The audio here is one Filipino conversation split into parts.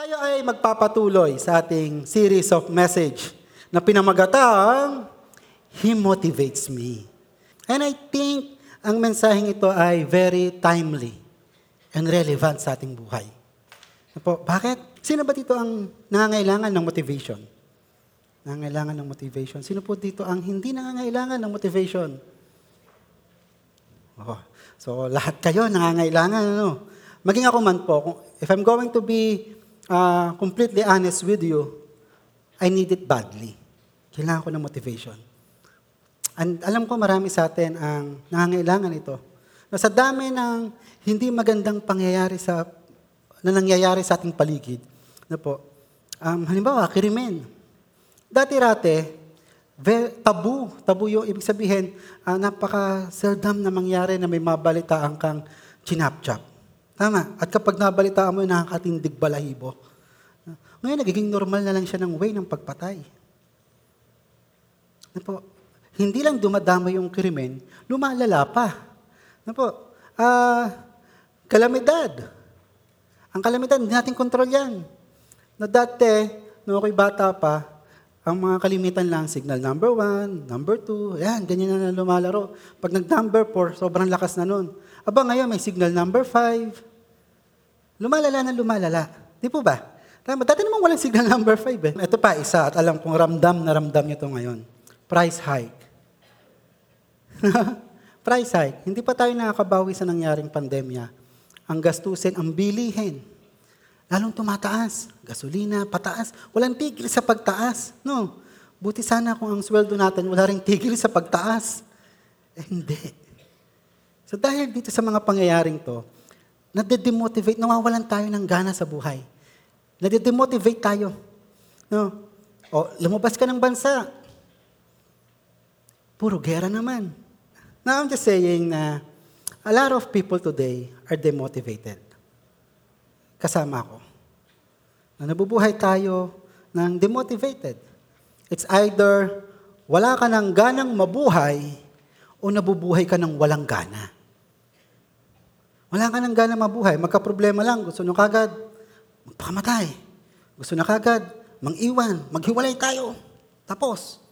Tayo ay magpapatuloy sa ating series of message na pinamagatang He Motivates Me. And I think ang mensaheng ito ay very timely and relevant sa ating buhay. Po, bakit? Sino ba dito ang nangangailangan ng motivation? Nangangailangan ng motivation. Sino po dito ang hindi nangangailangan ng motivation? Oh, so lahat kayo nangangailangan ano. Maging ako man po, if I'm going to be uh, completely honest with you, I need it badly. Kailangan ko ng motivation. And alam ko marami sa atin ang nangangailangan ito. Sa dami ng hindi magandang pangyayari sa na nangyayari sa ating paligid. Na po, um, halimbawa, kirimen. Dati-rate, tabu. Tabu yung ibig sabihin, ah, napaka-seldom na mangyari na may mabalitaan kang chinap-chap. Tama. At kapag nabalitaan mo, nakakatindig balahibo. Ngayon, nagiging normal na lang siya ng way ng pagpatay. Ano po, hindi lang dumadama yung krimen, lumalala pa. Ano po, ah, kalamidad. Ang kalamidad, hindi natin kontrol yan. Na dati, nung ako'y bata pa, ang mga kalimitan lang, signal number one, number two, yan, ganyan na lumalaro. Pag nag-number four, sobrang lakas na nun. Aba ngayon, may signal number five. Lumalala na lumalala. Di po ba? Tama, dati naman walang signal number five eh. Ito pa, isa, at alam kong ramdam na ramdam nyo ito ngayon. Price hike. Price hike. Hindi pa tayo nakakabawi sa nangyaring pandemya. Ang gastusin, ang bilihin. Lalong tumataas. Gasolina, pataas. Walang tigil sa pagtaas. No. Buti sana kung ang sweldo natin wala ring tigil sa pagtaas. Eh, hindi. So dahil dito sa mga pangyayaring to, nade-demotivate, nawawalan tayo ng gana sa buhay. Nade-demotivate tayo. No? O, lumabas ka ng bansa. Puro gera naman. Now, I'm just saying na a lot of people today are demotivated. Kasama ko. Na nabubuhay tayo ng demotivated. It's either wala ka ng ganang mabuhay o nabubuhay ka ng walang gana. Wala ka ng gana mabuhay. Magka-problema lang. Gusto nyo kagad magpakamatay. Gusto na kagad mang-iwan. Maghiwalay tayo. Tapos.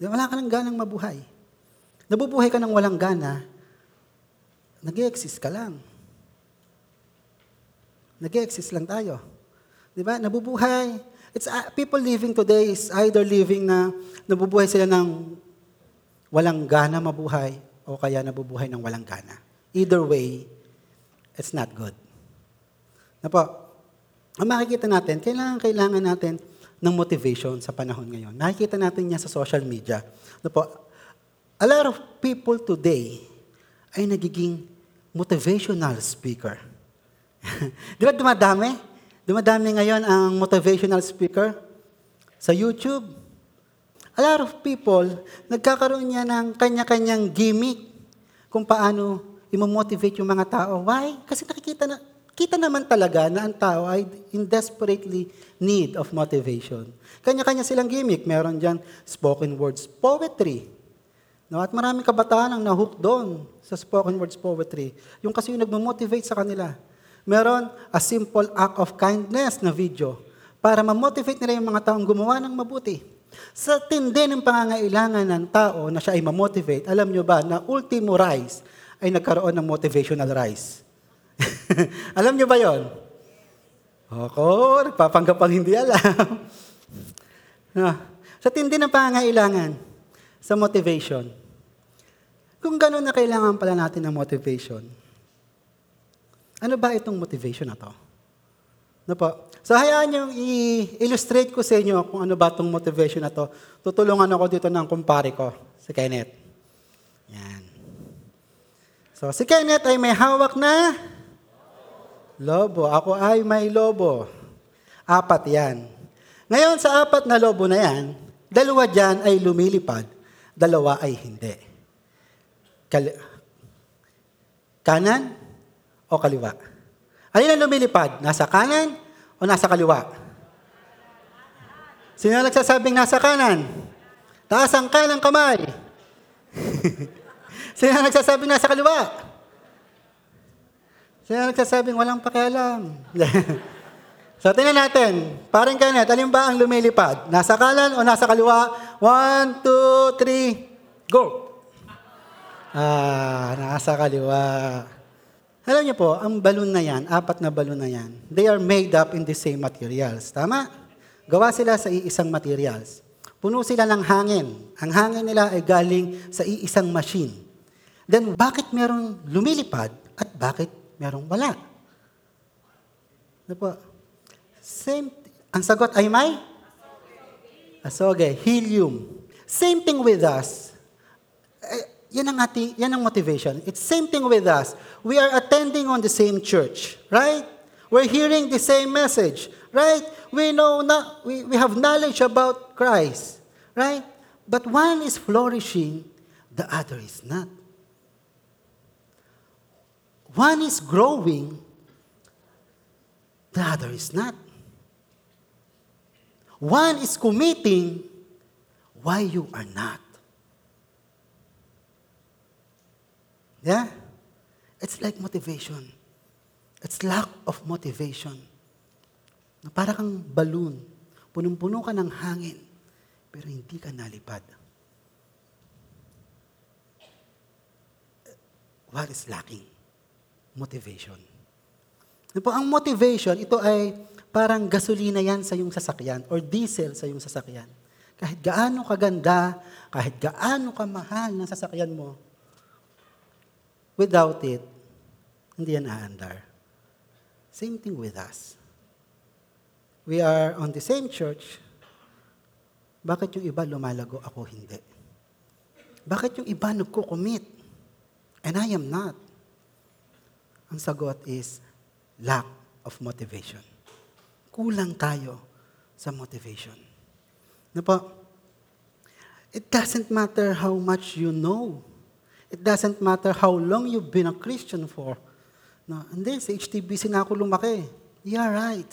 Wala ka ng ganang mabuhay. Nabubuhay ka ng walang gana, nag exist ka lang. nag exist lang tayo. Di ba? Nabubuhay. It's, uh, people living today is either living na nabubuhay sila ng walang gana mabuhay o kaya nabubuhay ng walang gana. Either way, it's not good. Na po, ang makikita natin, kailangan, kailangan natin ng motivation sa panahon ngayon. Nakikita natin yan sa social media. Na po, a lot of people today ay nagiging motivational speaker. Di ba dumadami? Dumadami ngayon ang motivational speaker sa YouTube. A lot of people, nagkakaroon niya ng kanya-kanyang gimmick kung paano imomotivate yung mga tao. Why? Kasi nakikita na, kita naman talaga na ang tao ay in desperately need of motivation. Kanya-kanya silang gimmick. Meron dyan spoken words poetry. No, at maraming kabataan ang nahook doon sa spoken words poetry. Yung kasi yung nagmamotivate sa kanila. Meron a simple act of kindness na video para ma-motivate nila yung mga taong gumawa ng mabuti. Sa tindi ng pangangailangan ng tao na siya ay ma-motivate, alam nyo ba na ultimo rise ay nagkaroon ng motivational rise? alam nyo ba yon? Ako, nagpapanggap ang hindi alam. no. Sa tindi ng pangangailangan, sa motivation. Kung gano'n na kailangan pala natin ng motivation, ano ba itong motivation na to? No po. So hayaan niyong i-illustrate ko sa inyo kung ano ba itong motivation na to. Tutulungan ako dito ng kumpare ko, si Kenneth. Yan. So si Kenneth ay may hawak na lobo. Ako ay may lobo. Apat yan. Ngayon sa apat na lobo na yan, dalawa dyan ay lumilipad, dalawa ay hindi. Kali- kanan o kaliwa? Alin ang lumilipad? Nasa kanan o nasa kaliwa? Sino ang nagsasabing nasa kanan? Taas ang kanang kamay. Sino ang nagsasabing nasa kaliwa? Sino ang nagsasabing walang pakialam? So, tingnan natin. Parang Kenneth, alin ba ang lumilipad? Nasa kanan o nasa kaliwa? One, two, three, go! Ah, nasa kaliwa. Alam niyo po, ang balon na yan, apat na balon na yan, they are made up in the same materials. Tama? Gawa sila sa iisang materials. Puno sila ng hangin. Ang hangin nila ay galing sa iisang machine. Then, bakit merong lumilipad at bakit merong wala? Ano po? Same, ang sagot ay may? Asoge, helium. Same thing with us. Eh, yan ang ating, yan ang motivation. It's same thing with us. We are attending on the same church, right? We're hearing the same message, right? We know na, we, we have knowledge about Christ, right? But one is flourishing, the other is not. One is growing, the other is not. One is committing, why you are not. Yeah? It's like motivation. It's lack of motivation. Na Para kang balloon. Punong-puno ka ng hangin, pero hindi ka nalipad. What is lacking? Motivation. Po, ang motivation, ito ay parang gasolina yan sa iyong sasakyan or diesel sa iyong sasakyan. Kahit gaano kaganda, kahit gaano kamahal ng sasakyan mo, without it, hindi yan aandar. Same thing with us. We are on the same church. Bakit yung iba lumalago, ako hindi? Bakit yung iba nagko-commit? And I am not. Ang sagot is lack of motivation. Kulang tayo sa motivation. Ano po? It doesn't matter how much you know. It doesn't matter how long you've been a Christian for. No, hindi, sa HTBC na ako lumaki. Yeah, right.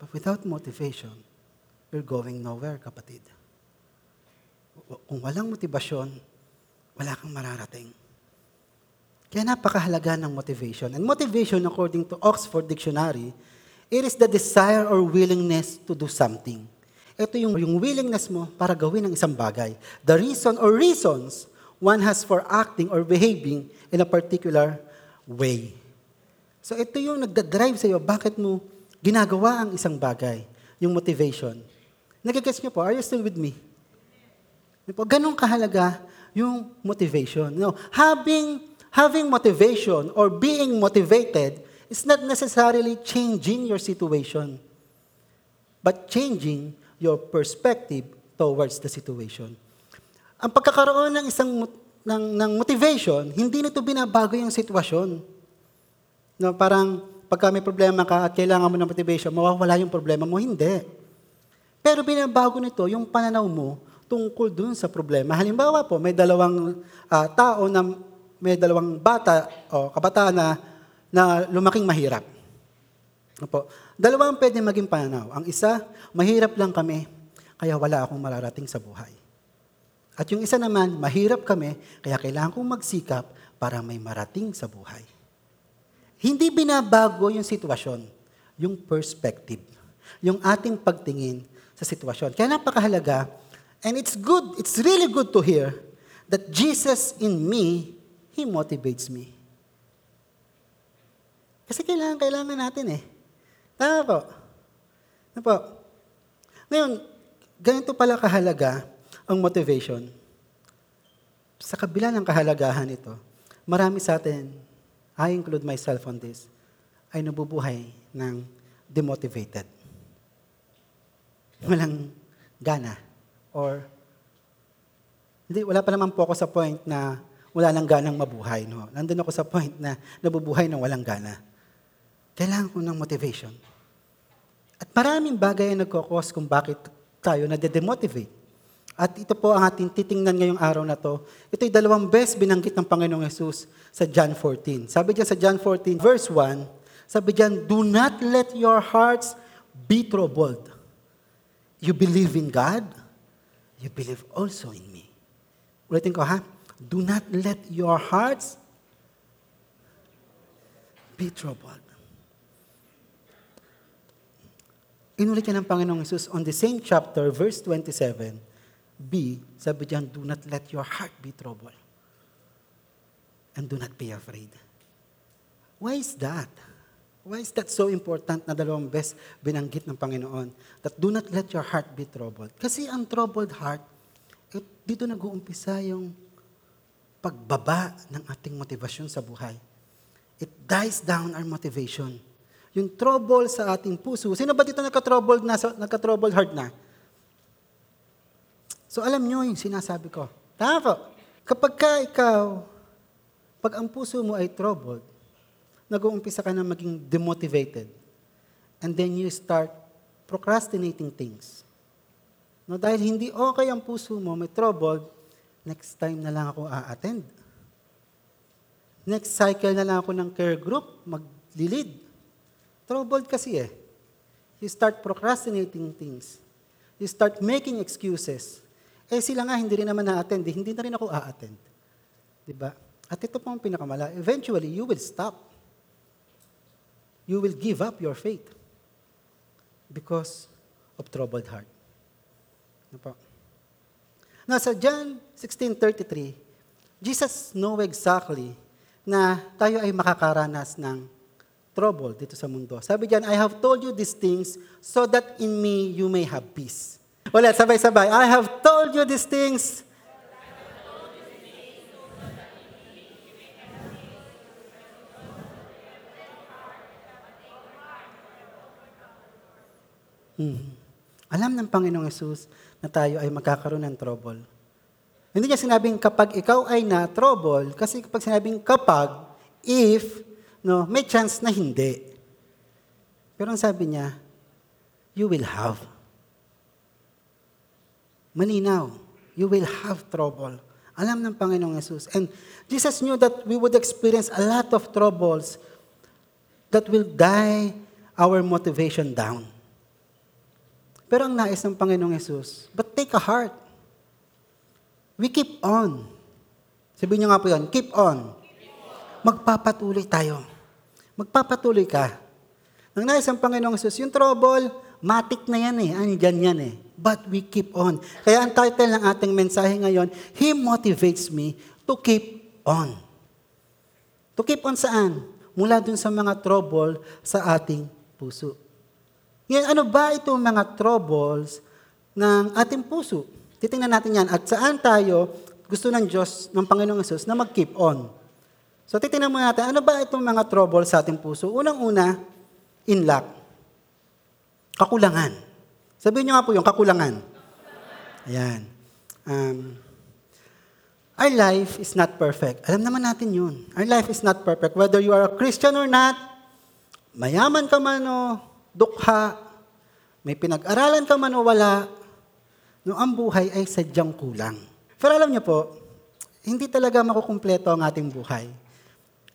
But without motivation, you're going nowhere, kapatid. Kung walang motibasyon, wala kang mararating. Kaya napakahalaga ng motivation. And motivation, according to Oxford Dictionary, it is the desire or willingness to do something. Ito yung, yung willingness mo para gawin ang isang bagay. The reason or reasons one has for acting or behaving in a particular way. So ito yung nagda-drive sa'yo, bakit mo ginagawa ang isang bagay, yung motivation. Nagigets niyo po, are you still with me? Po, ganun kahalaga yung motivation. No, having having motivation or being motivated is not necessarily changing your situation, but changing your perspective towards the situation. Ang pagkakaroon ng isang ng, ng motivation, hindi nito binabago yung sitwasyon. No, parang pagka may problema ka at kailangan mo ng motivation, mawawala yung problema mo. Hindi. Pero binabago nito yung pananaw mo tungkol dun sa problema. Halimbawa po, may dalawang ah, tao na may dalawang bata o kabataan na, na lumaking mahirap. Opo. Dalawa ang pwede maging pananaw. Ang isa, mahirap lang kami, kaya wala akong mararating sa buhay. At yung isa naman, mahirap kami, kaya kailangan kong magsikap para may marating sa buhay. Hindi binabago yung sitwasyon, yung perspective, yung ating pagtingin sa sitwasyon. Kaya napakahalaga, and it's good, it's really good to hear that Jesus in me, He motivates me. Kasi kailangan, kailangan natin eh. Tama po. Ano po? Ngayon, ganito pala kahalaga ang motivation. Sa kabila ng kahalagahan ito, marami sa atin, I include myself on this, ay nabubuhay ng demotivated. Walang gana. Or, hindi, wala pa naman po ako sa point na wala nang ganang mabuhay. No? Nandun ako sa point na nabubuhay ng walang gana. Kailangan ko ng motivation. At maraming bagay ang nagkakos kung bakit tayo nade-demotivate. At ito po ang ating titingnan ngayong araw na to. Ito'y dalawang beses binanggit ng Panginoong Yesus sa John 14. Sabi diyan sa John 14, verse 1, sabi diyan, Do not let your hearts be troubled. You believe in God, you believe also in me. Ulitin ko ha. Do not let your hearts be troubled. Inulit yan ng Panginoong Jesus on the same chapter, verse 27, B, sabi diyan, do not let your heart be troubled. And do not be afraid. Why is that? Why is that so important na dalawang best binanggit ng Panginoon? That do not let your heart be troubled. Kasi ang troubled heart, eh, dito nag-uumpisa yung pagbaba ng ating motivasyon sa buhay. It dies down our motivation. Yung trouble sa ating puso. Sino ba dito nagka-troubled na, nagka-troubled heart na? So alam nyo yung sinasabi ko. Tama po. Kapag ka ikaw, pag ang puso mo ay troubled, nag-uumpisa ka na maging demotivated. And then you start procrastinating things. No, dahil hindi okay ang puso mo, may troubled, next time na lang ako a-attend. Next cycle na lang ako ng care group, mag-lead. Troubled kasi eh. You start procrastinating things. You start making excuses. Eh sila nga hindi rin naman na-attend, eh, hindi na rin ako a-attend. Diba? At ito po ang pinakamala. Eventually, you will stop. You will give up your faith because of troubled heart. Ano po? Nasa John 16.33, Jesus know exactly na tayo ay makakaranas ng trouble dito sa mundo. Sabi diyan, I have told you these things so that in me you may have peace. Wala, sabay-sabay. I have told you these things Hmm. Alam ng Panginoong Yesus na tayo ay magkakaroon ng trouble. Hindi niya sinabing kapag ikaw ay na-trouble, kasi kapag sinabing kapag, if, no, may chance na hindi. Pero ang sabi niya, you will have. Maninaw, you will have trouble. Alam ng Panginoong Yesus. And Jesus knew that we would experience a lot of troubles that will die our motivation down. Pero ang nais ng Panginoong Yesus, but take a heart. We keep on. Sabihin niyo nga po yun, keep on. Magpapatuloy tayo. Magpapatuloy ka. Nang nais ng Panginoong Yesus, yung trouble, matik na yan eh. Andyan yan eh. But we keep on. Kaya ang title ng ating mensahe ngayon, He motivates me to keep on. To keep on saan? Mula dun sa mga trouble sa ating puso. Ngayon, ano ba itong mga troubles ng ating puso? Titingnan natin yan. At saan tayo gusto ng Diyos, ng Panginoong Yesus, na mag-keep on? So, titingnan muna natin, ano ba itong mga troubles sa ating puso? Unang-una, in lack. Kakulangan. Sabihin niyo nga po yung kakulangan. Ayan. Um, our life is not perfect. Alam naman natin yun. Our life is not perfect. Whether you are a Christian or not, mayaman ka man o dukha, may pinag-aralan ka man o wala, no, ang buhay ay sadyang kulang. Pero alam niyo po, hindi talaga makukumpleto ang ating buhay.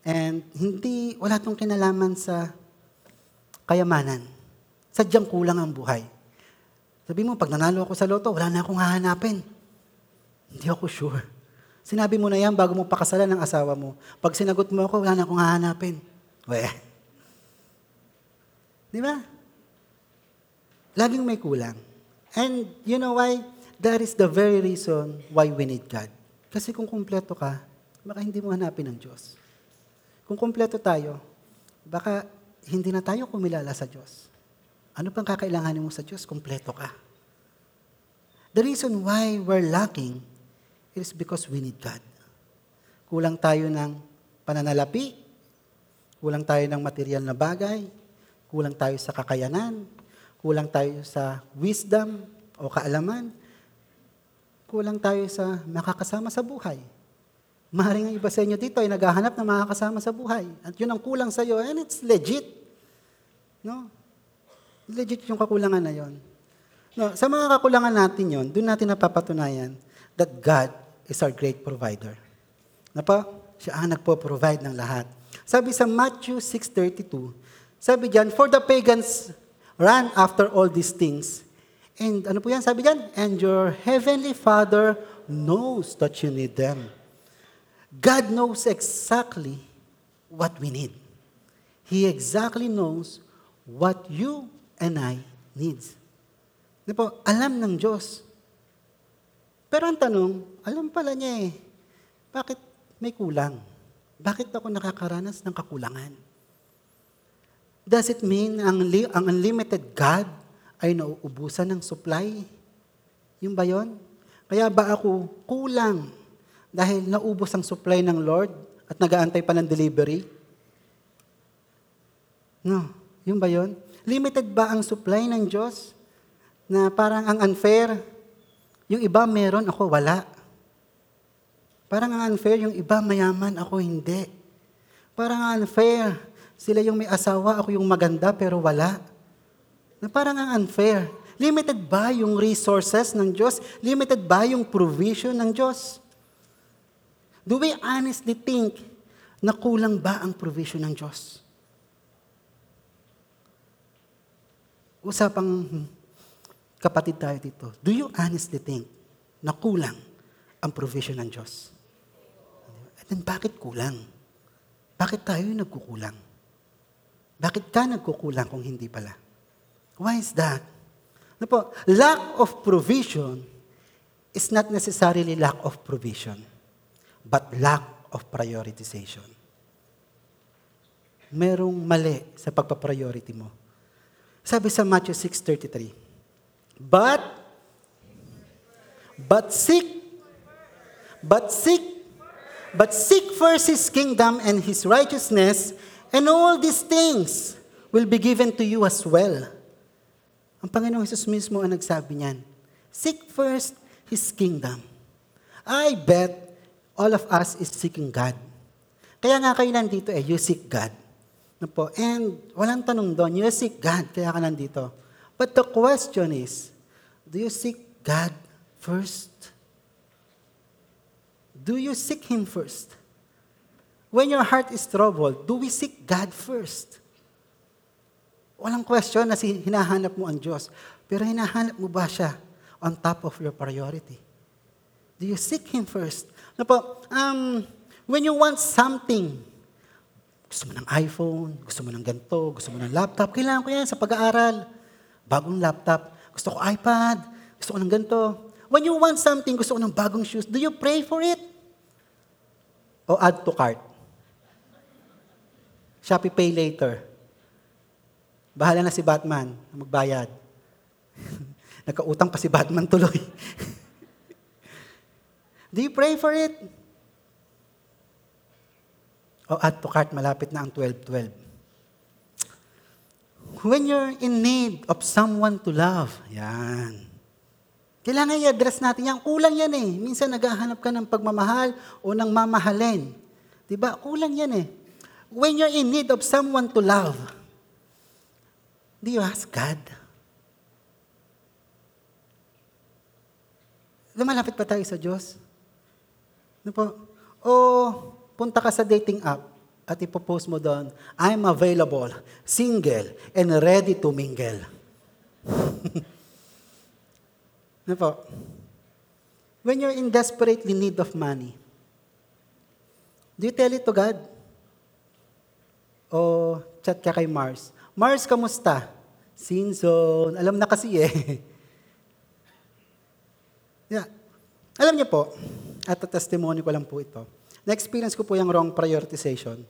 And hindi, wala tong kinalaman sa kayamanan. Sadyang kulang ang buhay. Sabi mo, pag nanalo ako sa loto, wala na akong hahanapin. Hindi ako sure. Sinabi mo na yan bago mo pakasalan ng asawa mo. Pag sinagot mo ako, wala na akong hahanapin. Weh. Di ba? Laging may kulang. And you know why? That is the very reason why we need God. Kasi kung kumpleto ka, baka hindi mo hanapin ang Diyos. Kung kumpleto tayo, baka hindi na tayo kumilala sa Diyos. Ano pang kakailanganin mo sa Diyos? Kumpleto ka. The reason why we're lacking is because we need God. Kulang tayo ng pananalapi, kulang tayo ng material na bagay, kulang tayo sa kakayanan, kulang tayo sa wisdom o kaalaman, kulang tayo sa makakasama sa buhay. Maaaring ang iba sa inyo dito ay naghahanap ng makakasama sa buhay. At yun ang kulang sa iyo, and it's legit. No? Legit yung kakulangan na yon. No, sa mga kakulangan natin yon, doon natin napapatunayan that God is our great provider. Na pa, siya ang nagpo-provide ng lahat. Sabi sa Matthew 6.32, sabi diyan, for the pagans run after all these things. And ano po yan? Sabi diyan, and your heavenly Father knows that you need them. God knows exactly what we need. He exactly knows what you and I needs. Di po, alam ng Diyos. Pero ang tanong, alam pala niya eh, bakit may kulang? Bakit ako nakakaranas ng kakulangan? Does it mean ang, ang unlimited God ay nauubusan ng supply? Yung ba yun? Kaya ba ako kulang dahil naubos ang supply ng Lord at nagaantay pa ng delivery? No, yun ba yun? Limited ba ang supply ng Diyos? Na parang ang unfair, yung iba meron, ako wala. Parang ang unfair, yung iba mayaman, ako hindi. Parang ang unfair, sila yung may asawa, ako yung maganda pero wala. Na parang ang unfair. Limited ba yung resources ng Diyos? Limited ba yung provision ng Diyos? Do we honestly think na kulang ba ang provision ng Diyos? Usapang kapatid tayo dito. Do you honestly think na kulang ang provision ng Diyos? And then bakit kulang? Bakit tayo nagkukulang? Bakit ka nagkukulang kung hindi pala? Why is that? Ano po, lack of provision is not necessarily lack of provision, but lack of prioritization. Merong mali sa pagpapriority mo. Sabi sa Matthew 6.33, But, but seek, but seek, but seek first His kingdom and His righteousness, and all these things will be given to you as well. Ang Panginoong Jesus mismo ang nagsabi niyan, Seek first His kingdom. I bet all of us is seeking God. Kaya nga kayo nandito eh, you seek God. No po? And walang tanong doon, you seek God, kaya ka nandito. But the question is, do you seek God first? Do you seek Him first? When your heart is troubled, do we seek God first? Walang question na si hinahanap mo ang Diyos. Pero hinahanap mo ba siya on top of your priority? Do you seek Him first? Ano po, um, when you want something, gusto mo ng iPhone, gusto mo ng ganito, gusto mo ng laptop, kailangan ko yan sa pag-aaral. Bagong laptop, gusto ko iPad, gusto ko ng ganito. When you want something, gusto ko ng bagong shoes, do you pray for it? O add to cart? Shopee Pay later. Bahala na si Batman magbayad. Nagkautang pa si Batman tuloy. Do you pray for it? O add to cart, malapit na ang 12-12. When you're in need of someone to love, yan. Kailangan i-address natin yan. Kulang yan eh. Minsan naghahanap ka ng pagmamahal o ng mamahalin. Diba? Kulang yan eh. When you're in need of someone to love, do you ask God? Lumalapit pa tayo sa Diyos? Ano po? O punta ka sa dating app at ipopost mo doon, I'm available, single, and ready to mingle. ano po? When you're in desperately need of money, do you tell it to God? O chat ka kay Mars, Mars, kamusta? Sin zone. Alam na kasi eh. yeah. Alam niyo po, at testimony ko lang po ito, na-experience ko po yung wrong prioritization.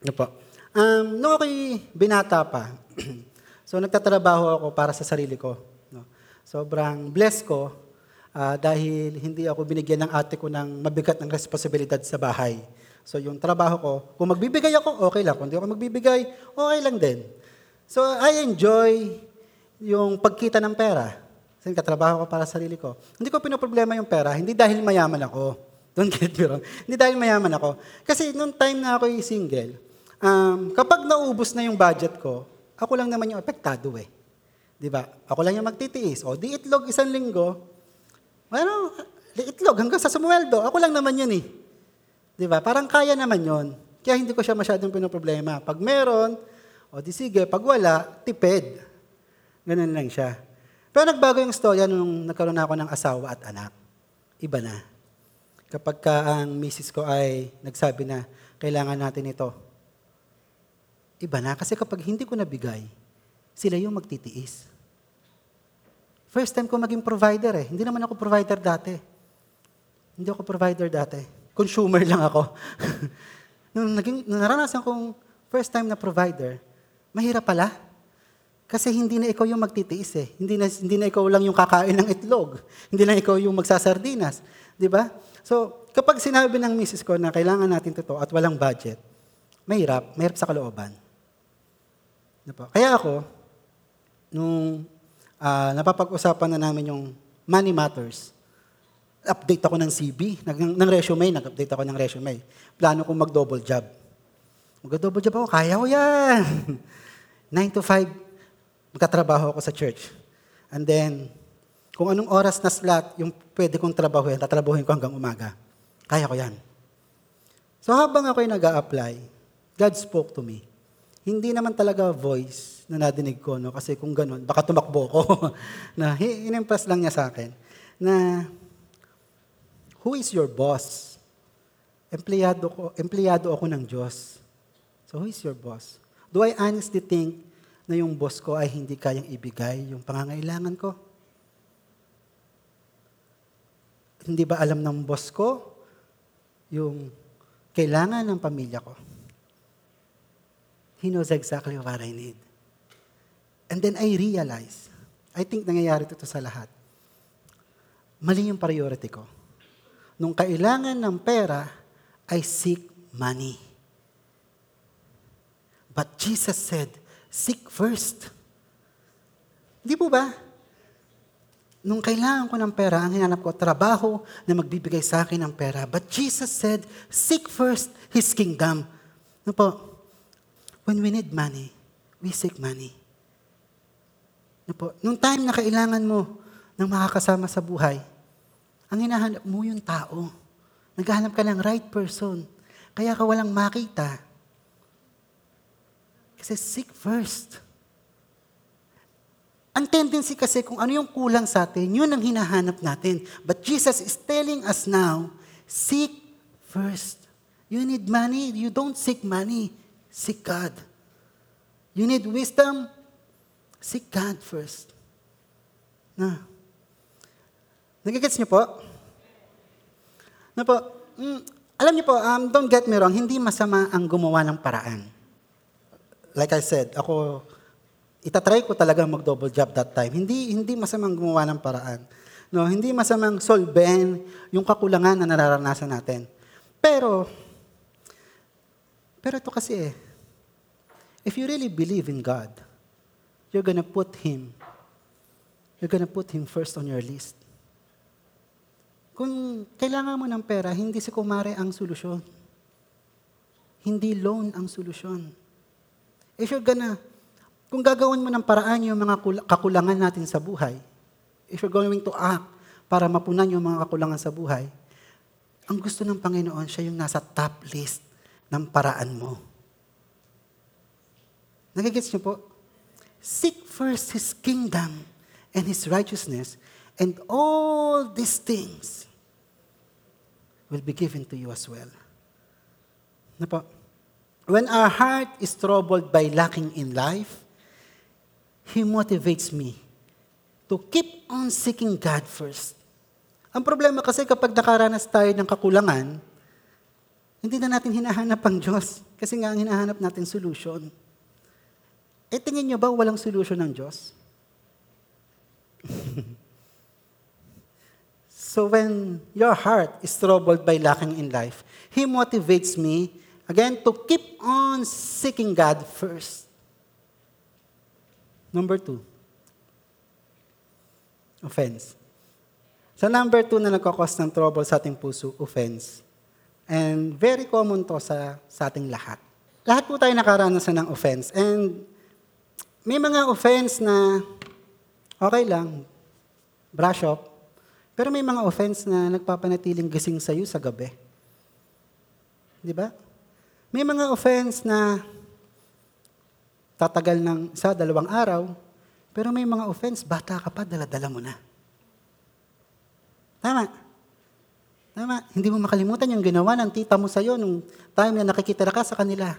Ano po? Um, nung ako'y binata pa, so nagtatrabaho ako para sa sarili ko. No? Sobrang blessed ko ah, dahil hindi ako binigyan ng ate ko ng mabigat ng responsibilidad sa bahay. So yung trabaho ko, kung magbibigay ako, okay lang. Kung hindi ako magbibigay, okay lang din. So I enjoy yung pagkita ng pera. Kasi katrabaho ko para sa sarili ko. Hindi ko pinoproblema yung pera, hindi dahil mayaman ako. Don't get me wrong. Hindi dahil mayaman ako. Kasi nung time na ako single, um, kapag naubos na yung budget ko, ako lang naman yung apektado eh. Di ba? Ako lang yung magtitiis. O di itlog isang linggo, ano, itlog hanggang sa sumweldo. Ako lang naman yun eh. Di ba? Parang kaya naman yon. Kaya hindi ko siya masyadong pinoproblema. Pag meron, o di sige, pag wala, tipid. Ganun lang siya. Pero nagbago yung storya nung nagkaroon na ako ng asawa at anak. Iba na. Kapag ka ang misis ko ay nagsabi na, kailangan natin ito. Iba na. Kasi kapag hindi ko nabigay, sila yung magtitiis. First time ko maging provider eh. Hindi naman ako provider dati. Hindi ako provider dati. Consumer lang ako. nung, naging, nung naranasan kong first time na provider, mahirap pala. Kasi hindi na ikaw yung magtitiis eh. Hindi na, hindi na ikaw lang yung kakain ng itlog. Hindi na ikaw yung magsasardinas. Di ba? So, kapag sinabi ng misis ko na kailangan natin to at walang budget, mahirap. Mahirap sa kalooban. Po? Kaya ako, nung ah, napapag-usapan na namin yung money matters, update ako ng CV, ng, ng resume, nag-update ako ng resume. Plano kong mag-double job. Mag-double job ako, kaya ko yan. 9 to 5, magkatrabaho ako sa church. And then, kung anong oras na slot, yung pwede kong trabahuin, tatrabahuin ko hanggang umaga. Kaya ko yan. So habang ako'y nag apply God spoke to me. Hindi naman talaga voice na nadinig ko, no? kasi kung ganun, baka tumakbo ko. na inimpress lang niya sa akin na who is your boss? Empleyado, ko, empleyado ako ng Diyos. So who is your boss? Do I honestly think na yung boss ko ay hindi kayang ibigay yung pangangailangan ko? Hindi ba alam ng boss ko yung kailangan ng pamilya ko? He knows exactly what I need. And then I realize, I think nangyayari ito sa lahat. Mali yung priority ko. Nung kailangan ng pera, I seek money. But Jesus said, seek first. Di po ba? Nung kailangan ko ng pera, ang hinanap ko, trabaho na magbibigay sa akin ng pera. But Jesus said, seek first His kingdom. Ano po? When we need money, we seek money. Ano po? Nung time na kailangan mo ng makakasama sa buhay, ang hinahanap mo yung tao. Naghahanap ka ng right person. Kaya ka walang makita. Kasi seek first. Ang tendency kasi kung ano yung kulang sa atin, yun ang hinahanap natin. But Jesus is telling us now, seek first. You need money, you don't seek money. Seek God. You need wisdom, seek God first. Na. Nagigets niyo po? Na po, mm, alam niyo po, um, don't get me wrong, hindi masama ang gumawa ng paraan. Like I said, ako, itatry ko talaga mag-double job that time. Hindi, hindi masamang gumawa ng paraan. No, hindi masamang solben yung kakulangan na nararanasan natin. Pero, pero ito kasi eh, if you really believe in God, you're gonna put Him, you're gonna put Him first on your list. Kung kailangan mo ng pera, hindi si kumare ang solusyon. Hindi loan ang solusyon. If you're gonna, kung gagawin mo ng paraan yung mga kul- kakulangan natin sa buhay, if you're going to act para mapunan yung mga kakulangan sa buhay, ang gusto ng Panginoon, siya yung nasa top list ng paraan mo. Nagigits niyo po? Seek first His kingdom and His righteousness, and all these things will be given to you as well. Ano po? When our heart is troubled by lacking in life, He motivates me to keep on seeking God first. Ang problema kasi kapag nakaranas tayo ng kakulangan, hindi na natin hinahanap ang Diyos. Kasi nga ang hinahanap natin solution. Eh tingin nyo ba walang solution ng Diyos? so when your heart is troubled by lacking in life, He motivates me, again, to keep on seeking God first. Number two, offense. Sa number two na nagkakos ng trouble sa ating puso, offense. And very common to sa, sa ating lahat. Lahat po tayo nakaranasan ng offense. And may mga offense na okay lang, brush off. Pero may mga offense na nagpapanatiling gising sa iyo sa gabi. Di ba? May mga offense na tatagal ng isa, dalawang araw, pero may mga offense, bata ka pa, daladala mo na. Tama. Tama. Hindi mo makalimutan yung ginawa ng tita mo sa'yo nung time na nakikita ka sa kanila.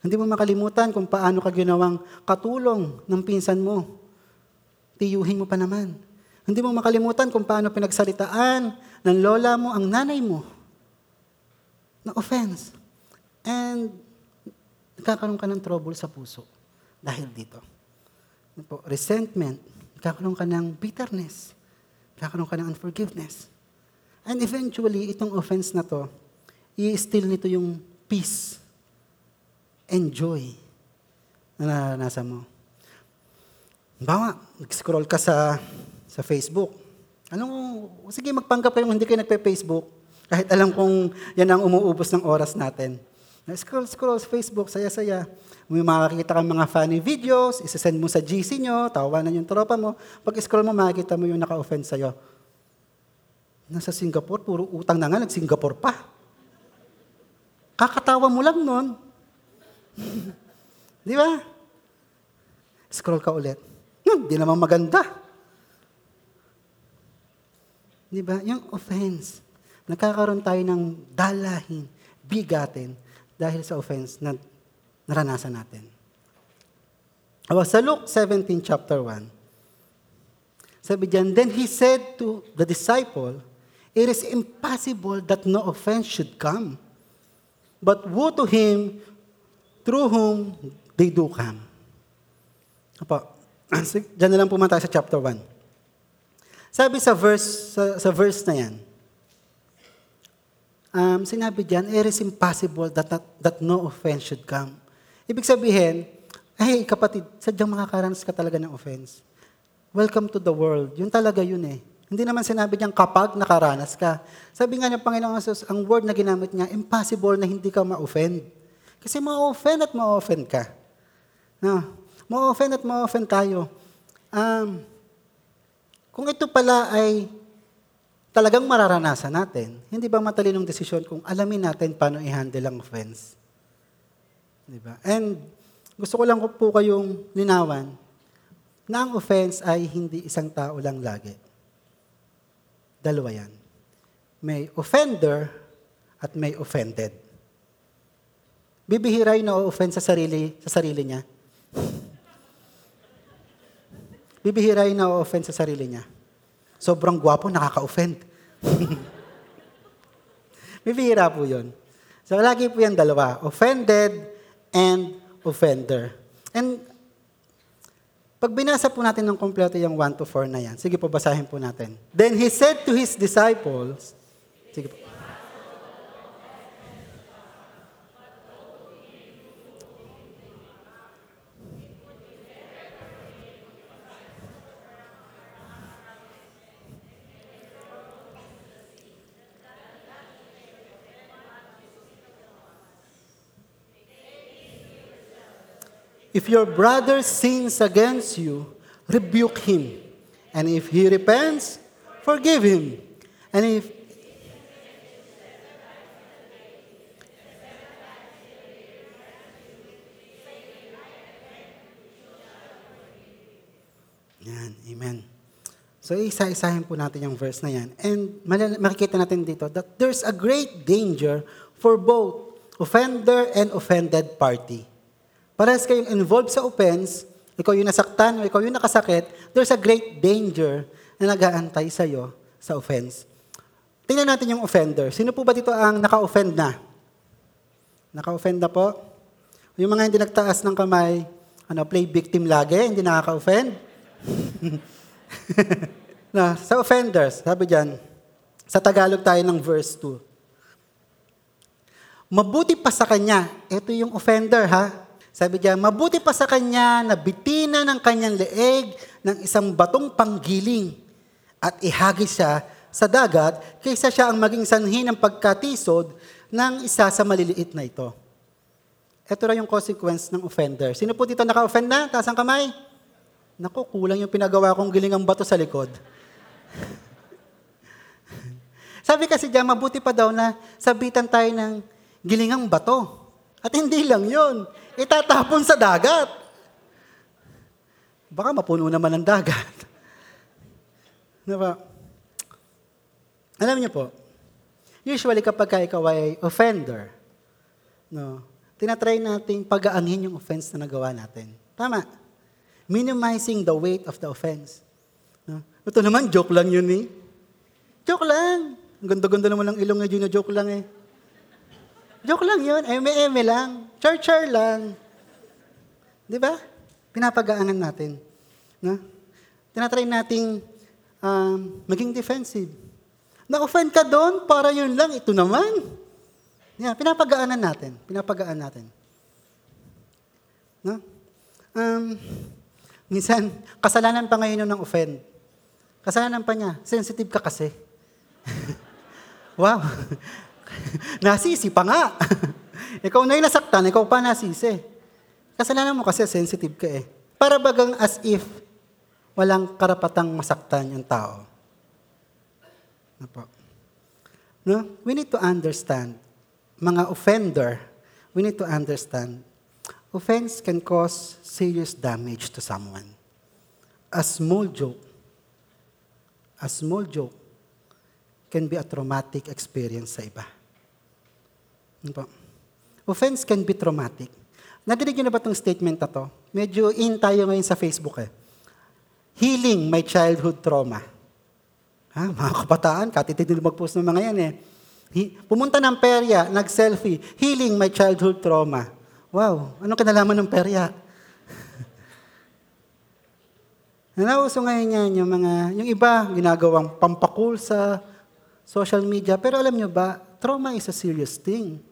Hindi mo makalimutan kung paano ka ginawang katulong ng pinsan mo. Tiyuhin mo pa naman. Hindi mo makalimutan kung paano pinagsalitaan ng lola mo ang nanay mo na offense. And nagkakaroon ka ng trouble sa puso dahil dito. Ano po, resentment, nagkakaroon ka ng bitterness, nagkakaroon ka ng unforgiveness. And eventually, itong offense na to, i-steal nito yung peace and joy na naranasan mo. Bawa, nag-scroll ka sa sa Facebook. Anong, sige, magpanggap kayong hindi kayo nagpe-Facebook. Kahit alam kong yan ang umuubos ng oras natin. Scroll, scroll sa Facebook, saya-saya. May makakita kang mga funny videos, isasend mo sa GC nyo, tawanan yung tropa mo. Pag scroll mo, makikita mo yung naka-offend sa'yo. Nasa Singapore, puro utang na nga, nag-Singapore pa. Kakatawa mo lang nun. Di ba? Scroll ka ulit. Hmm, di naman maganda. Di ba? Yung offense. Nagkakaroon tayo ng dalahin, bigatin, dahil sa offense na naranasan natin. Aba, sa Luke 17, chapter 1, sabi diyan, Then he said to the disciple, It is impossible that no offense should come. But woe to him through whom they do come. Apo, diyan na lang pumunta sa chapter 1. Sabi sa verse, sa, sa verse na yan, um, sinabi diyan, it is impossible that, that, that no offense should come. Ibig sabihin, hey kapatid, sadyang makakaranas ka talaga ng offense. Welcome to the world. Yun talaga yun eh. Hindi naman sinabi niyang kapag nakaranas ka. Sabi nga niya, Panginoong Jesus, ang word na ginamit niya, impossible na hindi ka ma-offend. Kasi ma-offend at ma-offend ka. No, ma-offend at ma-offend tayo. Um, kung ito pala ay talagang mararanasan natin, hindi ba matalinong desisyon kung alamin natin paano i-handle ang offense? Di ba? And gusto ko lang po kayong linawan na ang offense ay hindi isang tao lang lagi. Dalawa yan. May offender at may offended. Bibihira yung na-offend sa sarili, sa sarili niya. Bibihira yung na-offend sa sarili niya. Sobrang gwapo, nakaka-offend. Bibihira po yun. So, lagi po yan dalawa. Offended and offender. And pag binasa po natin ng kompleto yung 1 to 4 na yan, sige po, basahin po natin. Then he said to his disciples, sige po. If your brother sins against you, rebuke him. And if he repents, forgive him. And if Yan, amen. So, isa-isahin po natin yung verse na yan. And makikita natin dito that there's a great danger for both offender and offended party. Parehas kayong involved sa offense, ikaw yung nasaktan o ikaw yung nakasakit, there's a great danger na nag-aantay sa'yo sa offense. Tingnan natin yung offender. Sino po ba dito ang naka-offend na? Naka-offend na po? Yung mga hindi nagtaas ng kamay, ano, play victim lagi, hindi nakaka-offend? na, sa offenders, sabi diyan, sa Tagalog tayo ng verse 2. Mabuti pa sa kanya, ito yung offender ha, sabi diyan, mabuti pa sa kanya na bitina ng kanyang leeg ng isang batong panggiling at ihagis siya sa dagat kaysa siya ang maging sanhi ng pagkatisod ng isa sa maliliit na ito. Ito ra yung consequence ng offender. Sino po dito naka-offend na? Taas ang kamay. Naku, kulang yung pinagawa kong gilingang bato sa likod. Sabi kasi diyan, mabuti pa daw na sabitan tayo ng gilingang bato. At hindi lang yon itatapon sa dagat. Baka mapuno naman ng dagat. Diba? Alam niyo po, usually kapag ikaw ay offender, no, tinatry nating pagaangin yung offense na nagawa natin. Tama. Minimizing the weight of the offense. No? Ito naman, joke lang yun eh. Joke lang. Ang ganda-ganda naman ng ilong na Gino, joke lang eh. Joke lang yun. Eme-eme lang. Char-char lang. Di ba? Pinapagaanan natin. No? Tinatry nating um, maging defensive. Na-offend ka doon, para yun lang. Ito naman. Yeah, pinapagaanan natin. Pinapagaan natin. No? Um, minsan, kasalanan pa ngayon ng offend. Kasalanan pa niya. Sensitive ka kasi. wow. nasisi pa nga. ikaw na yung nasaktan, ikaw pa nasisi. Kasalanan mo kasi sensitive ka eh. Para bagang as if walang karapatang masaktan yung tao. Ano po? No? We need to understand, mga offender, we need to understand, offense can cause serious damage to someone. A small joke, a small joke can be a traumatic experience sa iba. Ano po? Offense can be traumatic. Nadinig niyo na ba itong statement na to? Medyo in tayo ngayon sa Facebook eh. Healing my childhood trauma. Ha, mga kabataan, katitid nila mag-post ng mga yan eh. Pumunta ng perya, nag-selfie, healing my childhood trauma. Wow, anong kinalaman ng perya? Nauso ngayon yan, yung mga, yung iba, ginagawang pampakul sa social media. Pero alam nyo ba, trauma is a serious thing.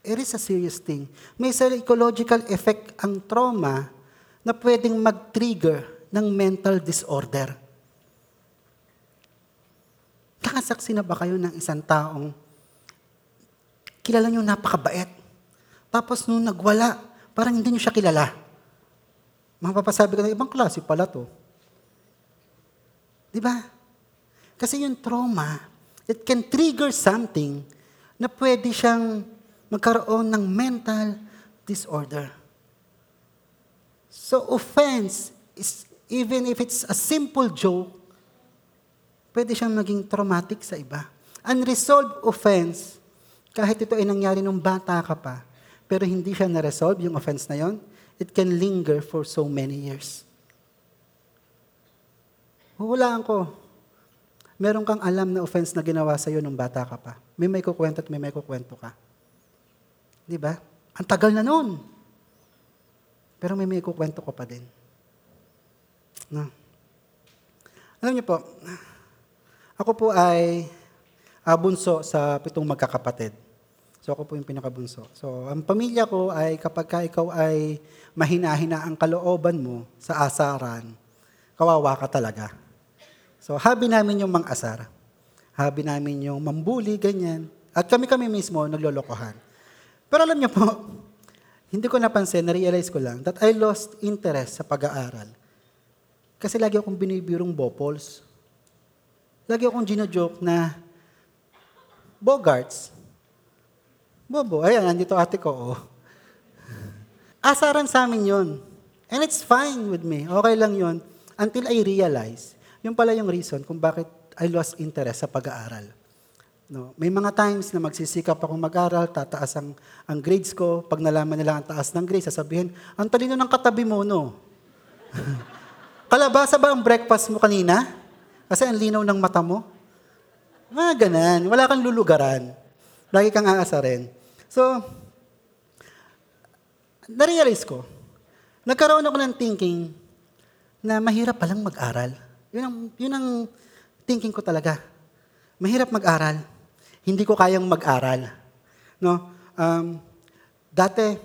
It is a serious thing. May psychological effect ang trauma na pwedeng mag-trigger ng mental disorder. Nakasaksi na ba kayo ng isang taong kilala nyo napakabait? Tapos nung nagwala, parang hindi nyo siya kilala. Mapapasabi ka na, ibang klase pala to. Di ba? Kasi yung trauma, it can trigger something na pwede siyang magkaroon ng mental disorder. So offense, is, even if it's a simple joke, pwede siyang maging traumatic sa iba. Unresolved offense, kahit ito ay nangyari nung bata ka pa, pero hindi siya na-resolve, yung offense na yon, it can linger for so many years. Huhulaan ko, meron kang alam na offense na ginawa sa'yo nung bata ka pa. May may kukwento at may may kukwento ka. Di ba? Ang tagal na noon. Pero may may kukwento ko pa din. No? Alam niyo po, ako po ay ah, bunso sa pitong magkakapatid. So ako po yung pinakabunso. So ang pamilya ko ay kapag ka ikaw ay mahina-hina ang kalooban mo sa asaran, kawawa ka talaga. So habi namin yung mang-asar. Habi namin yung mambuli, ganyan. At kami-kami mismo naglolokohan. Pero alam niyo po, hindi ko napansin, na-realize ko lang that I lost interest sa pag-aaral. Kasi lagi akong binibirong bopols. Lagi akong gino-joke na, Bogarts, Bobo, ayan, nandito ate ko. Oh. Asaran sa amin yun. And it's fine with me. Okay lang yun. Until I realize, yun pala yung reason kung bakit I lost interest sa pag-aaral. No, may mga times na magsisikap akong mag-aral, tataas ang, ang grades ko. Pag nalaman nila ang taas ng grades, sasabihin, ang talino ng katabi mo, no? Kalabasa ba ang breakfast mo kanina? Kasi ang linaw ng mata mo. Mga ganan. Wala kang lulugaran. Lagi kang aasarin. So, narealize ko, nagkaroon ako ng thinking na mahirap palang mag-aral. Yun ang, yun ang thinking ko talaga. Mahirap mag-aral. Hindi ko kayang mag-aral. No? Um, dati,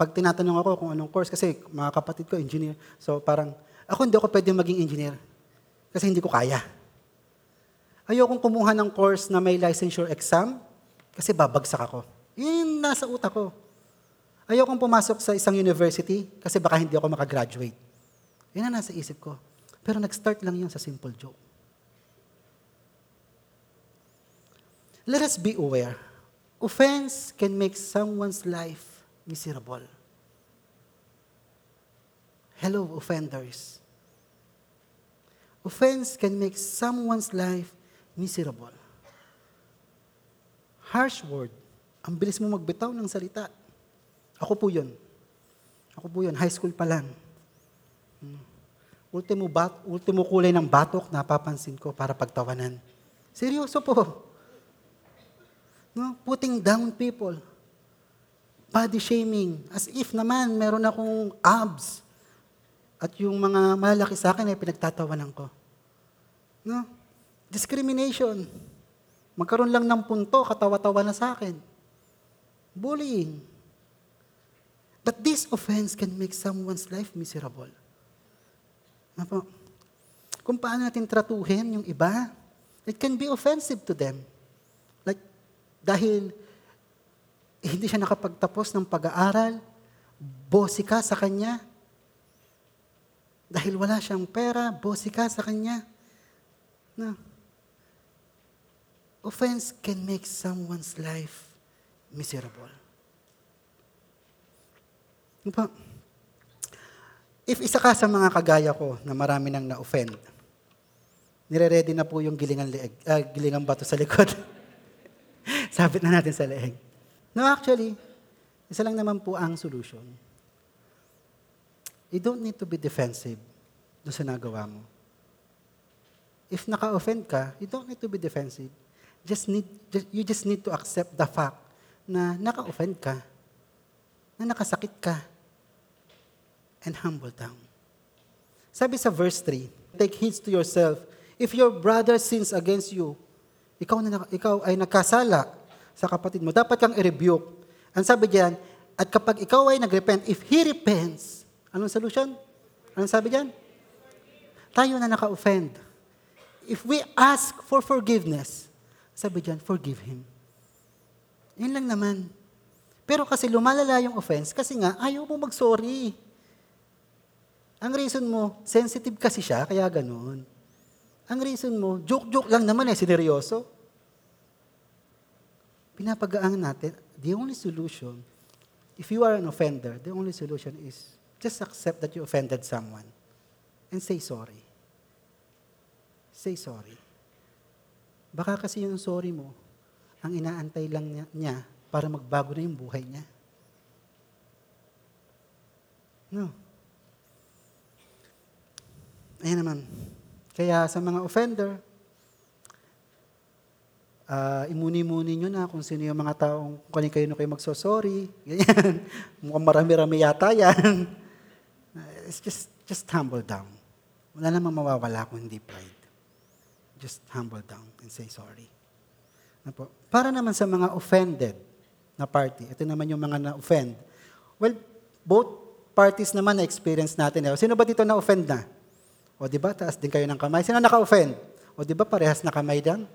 pag tinatanong ako kung anong course, kasi mga kapatid ko, engineer. So parang, ako hindi ako pwede maging engineer. Kasi hindi ko kaya. Ayokong kumuha ng course na may licensure exam kasi babagsak ako. Yun nasa utak ko. Ayokong pumasok sa isang university kasi baka hindi ako makagraduate. Yun ang nasa isip ko. Pero nag-start lang yun sa simple joke. Let us be aware. Offense can make someone's life miserable. Hello, offenders. Offense can make someone's life miserable. Harsh word ang bilis mo magbitaw ng salita. Ako po yun. Ako po yun. High school pa lang. Hmm. ultimo, bat, ultimo kulay ng batok napapansin ko para pagtawanan. Seryoso po. No? Putting down people. Body shaming. As if naman meron akong abs. At yung mga malaki sa akin ay pinagtatawanan ko. No? Discrimination. Magkaroon lang ng punto, katawa-tawa na sa akin. Bullying. But this offense can make someone's life miserable. Ano po? Kung paano natin tratuhin yung iba, it can be offensive to them. Dahil hindi siya nakapagtapos ng pag-aaral, bossy ka sa kanya. Dahil wala siyang pera, bossy ka sa kanya. No. Offense can make someone's life miserable. Po? If isa ka sa mga kagaya ko na marami nang na-offend, nire-ready na po yung gilingan, ah, gilingan bato sa likod. Sabit na natin sa leeg. No, actually, isa lang naman po ang solution. You don't need to be defensive doon sa nagawa mo. If naka-offend ka, you don't need to be defensive. Just need, just, you just need to accept the fact na naka-offend ka, na nakasakit ka, and humble down. Sabi sa verse 3, Take heed to yourself. If your brother sins against you, ikaw, na, ikaw ay nagkasala sa kapatid mo, dapat kang i-rebuke. Ang sabi diyan, at kapag ikaw ay nagrepent, if he repents, anong solution? Anong sabi diyan? Tayo na naka-offend. If we ask for forgiveness, sabi diyan, forgive him. Yun lang naman. Pero kasi lumalala yung offense kasi nga ayaw mo mag-sorry. Ang reason mo, sensitive kasi siya, kaya ganun. Ang reason mo, joke-joke lang naman eh, sineryoso. Pinapagaan natin, the only solution, if you are an offender, the only solution is just accept that you offended someone and say sorry. Say sorry. Baka kasi yung sorry mo, ang inaantay lang niya, niya para magbago na yung buhay niya. No. Ayan naman. Kaya sa mga offender, ah imuni-muni nyo na kung sino yung mga taong kung kayo na kayo magsosorry. Ganyan. Mukhang marami-rami yata yan. It's just, just humble down. Wala namang mawawala kung hindi pride. Just humble down and say sorry. Ano? Para naman sa mga offended na party, ito naman yung mga na-offend. Well, both parties naman na-experience natin. Eh. Sino ba dito na-offend na? O di ba, taas din kayo ng kamay. Sino naka-offend? O di ba, parehas na kamay dan?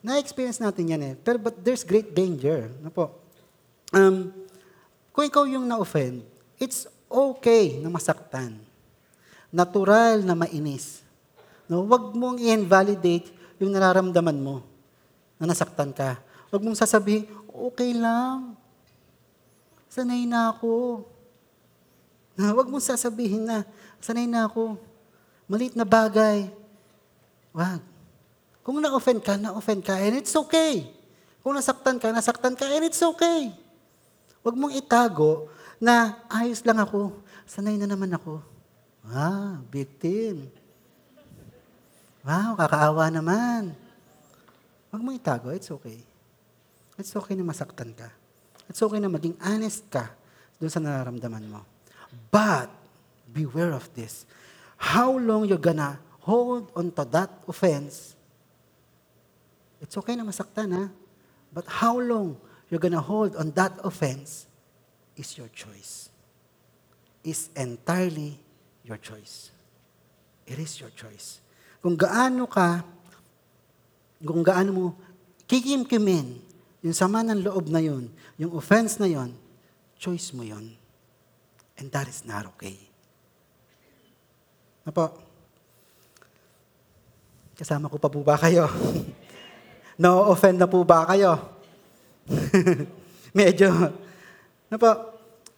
Na-experience natin yan eh. Pero but there's great danger. Ano po? Um, kung ikaw yung na-offend, it's okay na masaktan. Natural na mainis. No, wag mong i-invalidate yung nararamdaman mo na nasaktan ka. Wag mong sasabihin, okay lang. Sanay na ako. Na, wag mong sasabihin na, sanay na ako. Maliit na bagay. Wag. Kung na-offend ka, na-offend ka, and it's okay. Kung nasaktan ka, nasaktan ka, and it's okay. Huwag mong itago na ayos lang ako, sanay na naman ako. Ah, victim. Wow, kakaawa naman. Huwag mong itago, it's okay. It's okay na masaktan ka. It's okay na maging honest ka doon sa nararamdaman mo. But, beware of this. How long you're gonna hold on to that offense, it's okay na masaktan ha, but how long you're gonna hold on that offense is your choice. Is entirely your choice. It is your choice. Kung gaano ka, kung gaano mo kikimkimin yung sama ng loob na yun, yung offense na yun, choice mo yun. And that is not okay. Ano po? Kasama ko pa po ba kayo? No-offend na po ba kayo? Medyo. Ano po?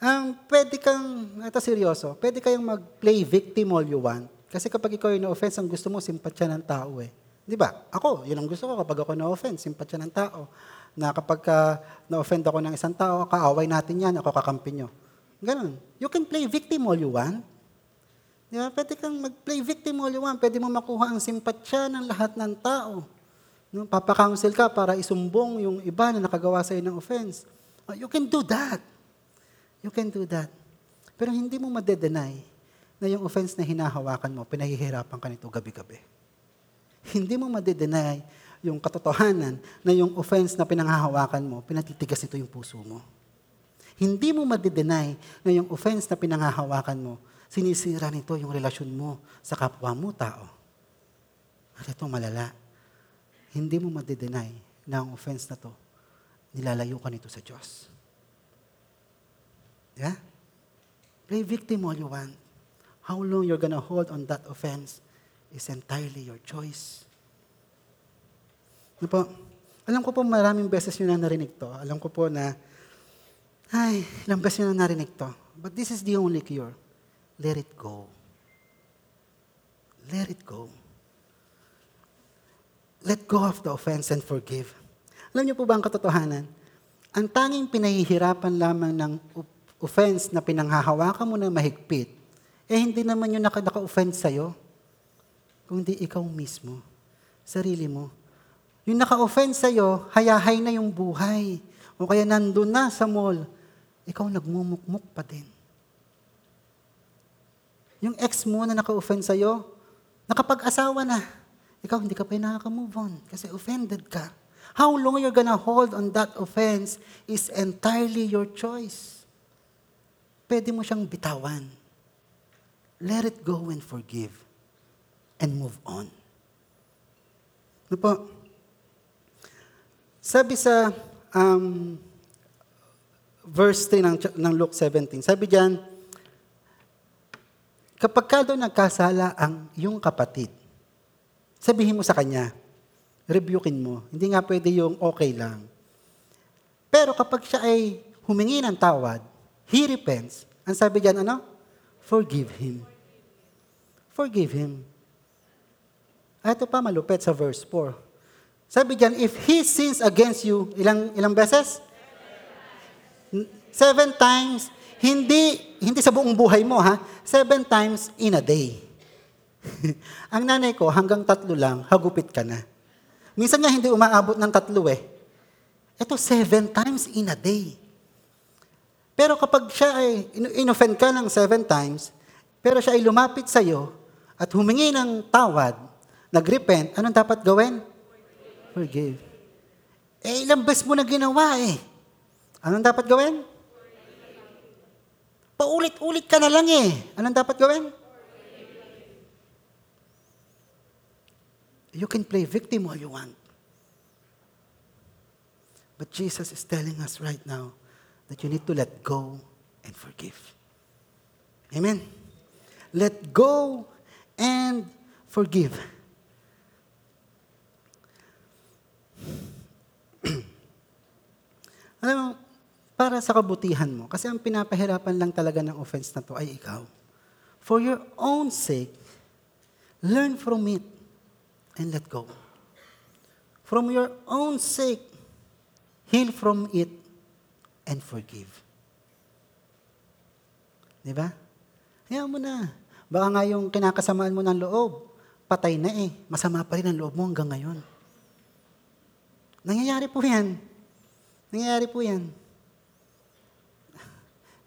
Ang pwede kang, ito seryoso, pwede kayong mag-play victim all you want. Kasi kapag ikaw yung na-offense, ang gusto mo, simpatya ng tao eh. Di ba? Ako, yun ang gusto ko kapag ako na-offense, simpatya ng tao. Na kapag ka na-offend ako ng isang tao, kaaway natin yan, ako kakampi nyo. Ganun. You can play victim all you want. Di ba? Pwede kang mag-play victim all you want. Pwede mo makuha ang simpatsya ng lahat ng tao. No? Papakounsel ka para isumbong yung iba na nakagawa sa'yo ng offense. Oh, you can do that. You can do that. Pero hindi mo madedenay na yung offense na hinahawakan mo, pinahihirapan ka nito gabi-gabi. Hindi mo madedenay yung katotohanan na yung offense na pinanghahawakan mo, pinatitigas nito yung puso mo. Hindi mo madedenay na yung offense na pinanghahawakan mo, sinisira nito yung relasyon mo sa kapwa mo tao. At ito malala. Hindi mo madedenay na ang offense na to, nilalayo ka nito sa Diyos. Yeah? Play victim all you want. How long you're gonna hold on that offense is entirely your choice. Ano po? Alam ko po maraming beses nyo na narinig to. Alam ko po na, ay, ilang beses nyo na narinig to. But this is the only cure. Let it go. Let it go. Let go of the offense and forgive. Alam niyo po ba ang katotohanan? Ang tanging pinahihirapan lamang ng offense na pinanghahawakan mo na mahigpit, eh hindi naman yung naka- naka-offense sa'yo, kundi ikaw mismo, sarili mo. Yung naka-offense sa'yo, hayahay na yung buhay. O kaya nandun na sa mall, ikaw nagmumukmuk pa din. Yung ex mo na naka-offend sa'yo, nakapag-asawa na. Ikaw hindi ka pa nakaka-move on kasi offended ka. How long you're gonna hold on that offense is entirely your choice. Pwede mo siyang bitawan. Let it go and forgive. And move on. Ano po? Sabi sa um, verse 3 ng, ng Luke 17, sabi diyan, kapag ka daw nagkasala ang iyong kapatid, sabihin mo sa kanya, rebukein mo. Hindi nga pwede yung okay lang. Pero kapag siya ay humingi ng tawad, he repents, ang sabi diyan ano? Forgive him. Forgive him. Ah, Ito pa malupit sa verse 4. Sabi diyan, if he sins against you, ilang ilang beses? Seven times. Hindi, hindi sa buong buhay mo, ha? Seven times in a day. Ang nanay ko, hanggang tatlo lang, hagupit ka na. Minsan nga hindi umaabot ng tatlo eh. Ito, seven times in a day. Pero kapag siya ay in- inoffend ka ng seven times, pero siya ay lumapit sa iyo at humingi ng tawad, nagrepent, anong dapat gawin? Forgive. Eh, ilang beses mo na ginawa eh. Anong dapat gawin? Paulit-ulit ka na lang eh. Anong dapat gawin? You can play victim all you want. But Jesus is telling us right now that you need to let go and forgive. Amen. Let go and forgive. Alam mo, para sa kabutihan mo, kasi ang pinapahirapan lang talaga ng offense na to ay ikaw. For your own sake, learn from it and let go. From your own sake, heal from it and forgive. Di ba? Hayaan mo na. Baka nga yung kinakasamaan mo ng loob, patay na eh. Masama pa rin ang loob mo hanggang ngayon. Nangyayari po yan. Nangyayari po yan.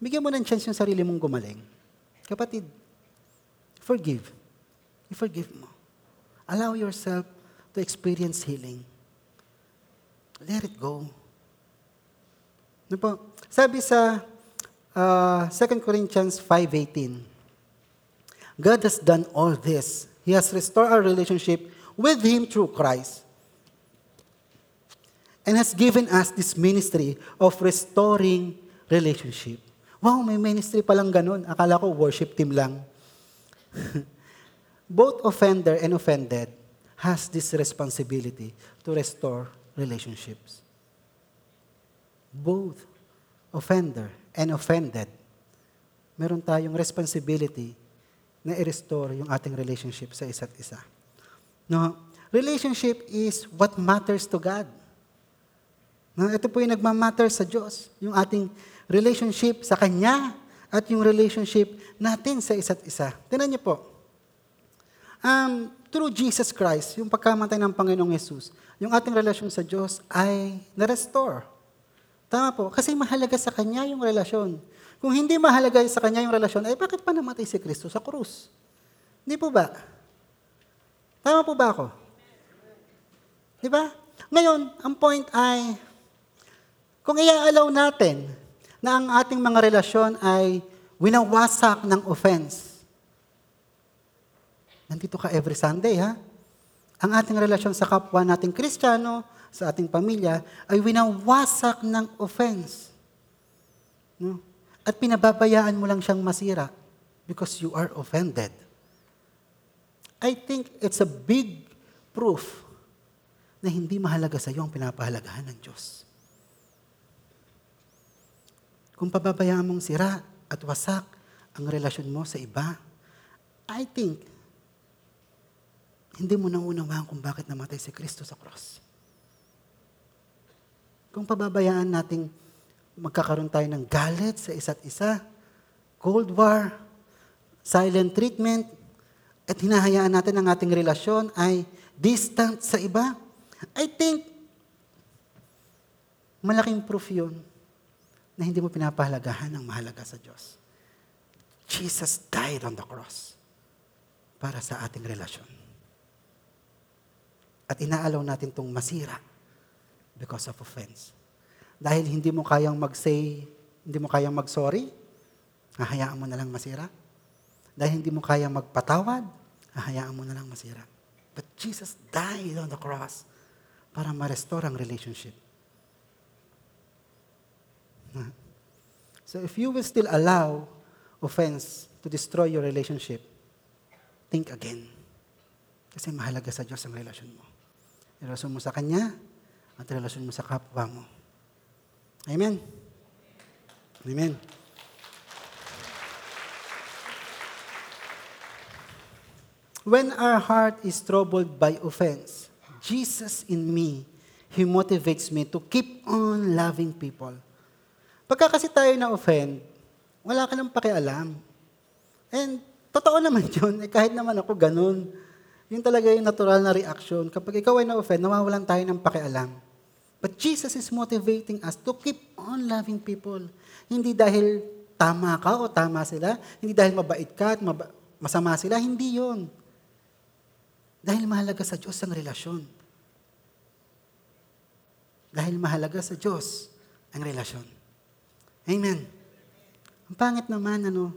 Bigyan mo ng chance yung sarili mong gumaling. Kapatid, forgive. I-forgive mo. Allow yourself to experience healing. Let it go. Ano po? Sabi sa uh, 2 Corinthians 5.18, God has done all this. He has restored our relationship with Him through Christ and has given us this ministry of restoring relationship. Wow, may ministry palang ganun. Akala ko worship team lang. Both offender and offended has this responsibility to restore relationships. Both offender and offended, meron tayong responsibility na i-restore yung ating relationship sa isa't isa. No, relationship is what matters to God. No, ito po yung nagmamatter sa Diyos, yung ating relationship sa Kanya at yung relationship natin sa isa't isa. Tinan niyo po, um, through Jesus Christ, yung pagkamatay ng Panginoong Yesus, yung ating relasyon sa Diyos ay na-restore. Tama po, kasi mahalaga sa Kanya yung relasyon. Kung hindi mahalaga sa Kanya yung relasyon, ay bakit pa namatay si Kristo sa krus? Hindi po ba? Tama po ba ako? Di ba? Ngayon, ang point ay, kung iaalaw natin na ang ating mga relasyon ay winawasak ng offense, nandito ka every Sunday, ha? Ang ating relasyon sa kapwa nating Kristiyano, sa ating pamilya, ay winawasak ng offense. No? At pinababayaan mo lang siyang masira because you are offended. I think it's a big proof na hindi mahalaga sa iyo ang pinapahalagahan ng Diyos. Kung pababayaan mong sira at wasak ang relasyon mo sa iba, I think hindi mo naunawaan kung bakit namatay si Kristo sa cross. Kung pababayaan nating magkakaroon tayo ng galit sa isa't isa, Cold War, silent treatment, at hinahayaan natin ang ating relasyon ay distant sa iba, I think malaking proof yun na hindi mo pinapahalagahan ang mahalaga sa Diyos. Jesus died on the cross para sa ating relasyon. At inaalaw natin itong masira because of offense. Dahil hindi mo kayang mag-say, hindi mo kayang mag-sorry, hahayaan mo na lang masira. Dahil hindi mo kayang magpatawad, hahayaan mo na lang masira. But Jesus died on the cross para ma-restore ang relationship. So if you will still allow offense to destroy your relationship, think again. Kasi mahalaga sa Diyos ang relasyon mo. Relasyon mo sa Kanya at relasyon mo sa kapwa mo. Amen? Amen. When our heart is troubled by offense, Jesus in me, He motivates me to keep on loving people. Pagka kasi tayo na-offend, wala ka nang pakialam. And totoo naman yun, eh, kahit naman ako ganun. Yun talaga yung natural na reaction. Kapag ikaw ay na-offend, nawawalan tayo ng pakialam. But Jesus is motivating us to keep on loving people. Hindi dahil tama ka o tama sila, hindi dahil mabait ka at maba- masama sila, hindi yon. Dahil mahalaga sa Diyos ang relasyon. Dahil mahalaga sa Diyos ang relasyon. Amen. Ang pangit naman, ano,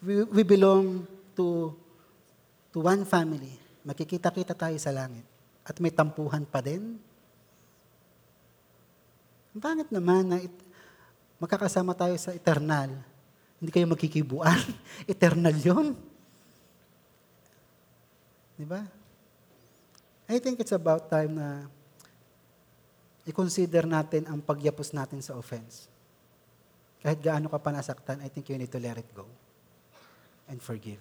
we, we belong to, to one family. Makikita-kita tayo sa langit. At may tampuhan pa din. Ang pangit naman na it, makakasama tayo sa eternal. Hindi kayo magkikibuan. eternal yon. Di ba? I think it's about time na i-consider natin ang pagyapos natin sa offense. Kahit gaano ka pa nasaktan, I think you need to let it go and forgive.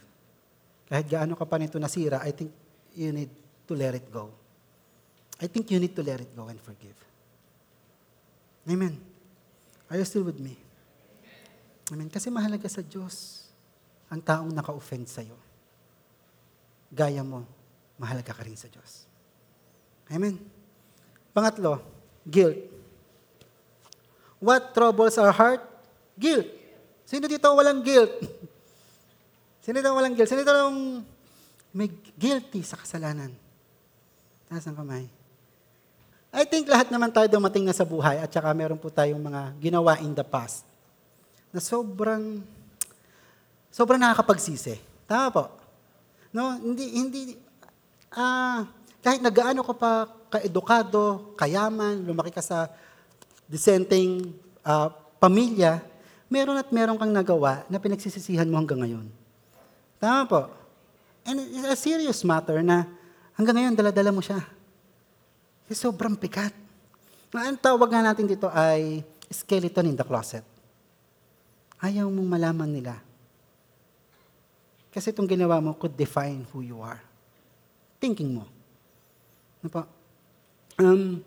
Kahit gaano ka pa nito nasira, I think you need to let it go. I think you need to let it go and forgive. Amen. Are you still with me? Amen. Kasi mahalaga sa Diyos ang taong naka-offend sa'yo. Gaya mo, mahalaga ka rin sa Diyos. Amen. Pangatlo, guilt. What troubles our heart? Guilt. Sino dito walang guilt? Sino dito walang guilt? Sino dito yung may guilty sa kasalanan? Taas ang kamay. I think lahat naman tayo dumating na sa buhay at saka meron po tayong mga ginawa in the past na sobrang sobrang nakakapagsisi. Tama po. No, hindi hindi ah kahit na gaano ka pa kaedukado, kayaman, lumaki ka sa dissenting ah, pamilya, meron at meron kang nagawa na pinagsisisihan mo hanggang ngayon. Tama po. And it's a serious matter na hanggang ngayon daladala mo siya. Kasi sobrang pikat. Ang tawag nga natin dito ay skeleton in the closet. Ayaw mong malaman nila. Kasi itong ginawa mo could define who you are. Thinking mo. Ano po? Um,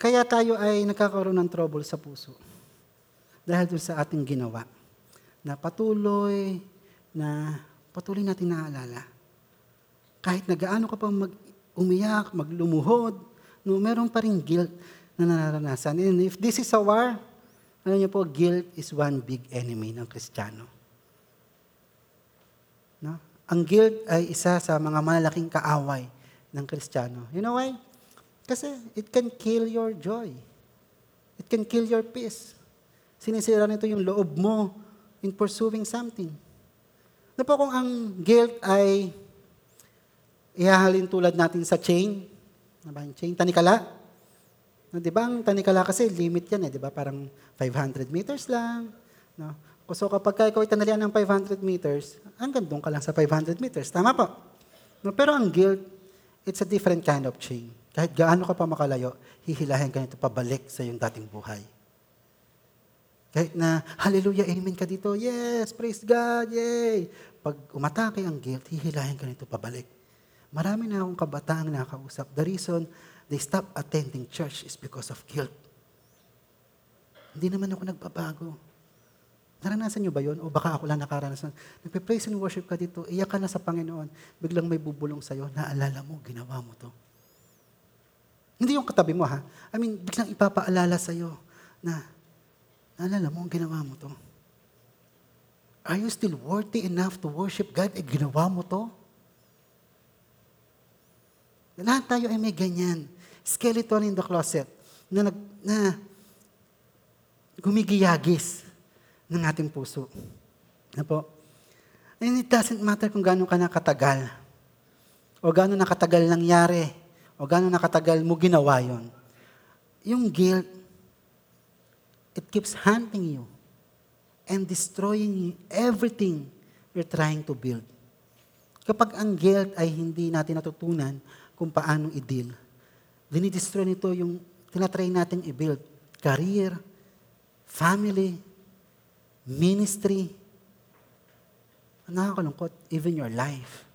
kaya tayo ay nagkakaroon ng trouble sa puso. dahil doon sa ating ginawa na patuloy na patuloy natin naaalala. Kahit na gaano ka pa mag umiyak, maglumuhod, no, meron pa rin guilt na nararanasan. And if this is a war, alam niyo po, guilt is one big enemy ng Kristiyano. No? Ang guilt ay isa sa mga malalaking kaaway ng Kristiyano. You know why? Kasi it can kill your joy. It can kill your peace. Sinisira nito yung loob mo in pursuing something. Na po kung ang guilt ay ihahalin tulad natin sa chain, na ba yung chain, tanikala. No, di ba ang tanikala kasi limit yan eh, di ba? Parang 500 meters lang. No? So kapag ka ikaw ay tanalian ng 500 meters, hanggang doon ka lang sa 500 meters. Tama po. No, pero ang guilt, it's a different kind of chain. Kahit gaano ka pa makalayo, hihilahin ka nito pabalik sa iyong dating buhay. Kahit na, hallelujah, amen ka dito, yes, praise God, yay. Pag umatake ang guilt, hihilahin ka nito pabalik. Marami na akong kabataang nakakausap. The reason they stop attending church is because of guilt. Hindi naman ako nagbabago. Naranasan niyo ba yon? O baka ako lang nakaranasan. Nagpe-praise and worship ka dito, iyak ka na sa Panginoon, biglang may bubulong sa'yo, naalala mo, ginawa mo to. Hindi yung katabi mo ha. I mean, biglang ipapaalala sa'yo na, naalala mo, ginawa mo to. Are you still worthy enough to worship God? Eh, ginawa mo to? Lahat tayo ay may ganyan. Skeleton in the closet na, nag, na gumigiyagis ng ating puso. Na po? And it doesn't matter kung gaano ka nakatagal o gaano nakatagal nangyari o gaano nakatagal mo ginawa yon. Yung guilt, it keeps hunting you and destroying everything you're trying to build. Kapag ang guilt ay hindi natin natutunan kung paano i-deal, dinidestroy nito yung tinatry natin i-build. Career, family, ministry, nakakalungkot, even your life.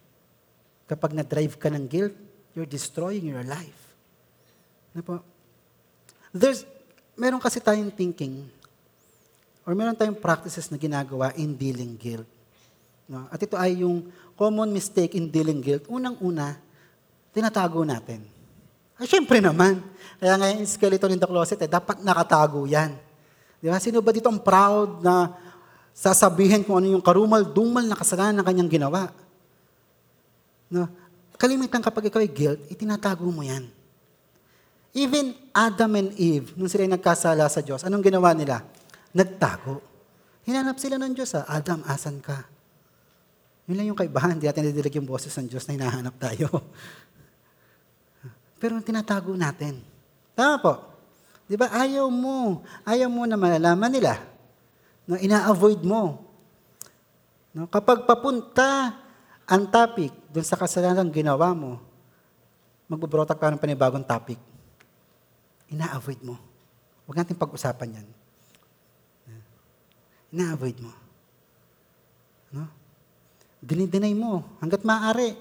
Kapag na-drive ka ng guilt, you're destroying your life. Ano po? There's, meron kasi tayong thinking, or meron tayong practices na ginagawa in dealing guilt. No? At ito ay yung common mistake in dealing guilt. Unang-una, tinatago natin. Ay, syempre naman. Kaya nga yung skeleton in the closet, eh, dapat nakatago yan. Di ba? Sino ba dito ang proud na sasabihin kung ano yung karumal-dumal na kasalanan na kanyang ginawa? No? Kalimitan kapag ikaw ay guilt, itinatago mo yan. Even Adam and Eve, nung sila nagkasala sa Diyos, anong ginawa nila? Nagtago. Hinanap sila ng Diyos, ah, Adam, asan ka? Yun lang yung kaibahan, hindi natin nadidilig yung boses ng Diyos na hinahanap tayo. Pero tinatago natin. Tama po. Di ba? Ayaw mo. Ayaw mo na malalaman nila. No, ina-avoid mo. No, kapag papunta ang topic dun sa kasalanan ginawa mo, magbubrotak ka ng panibagong topic. Ina-avoid mo. Huwag natin pag-usapan yan. Ina-avoid mo. No? Dinideny mo hanggat maaari,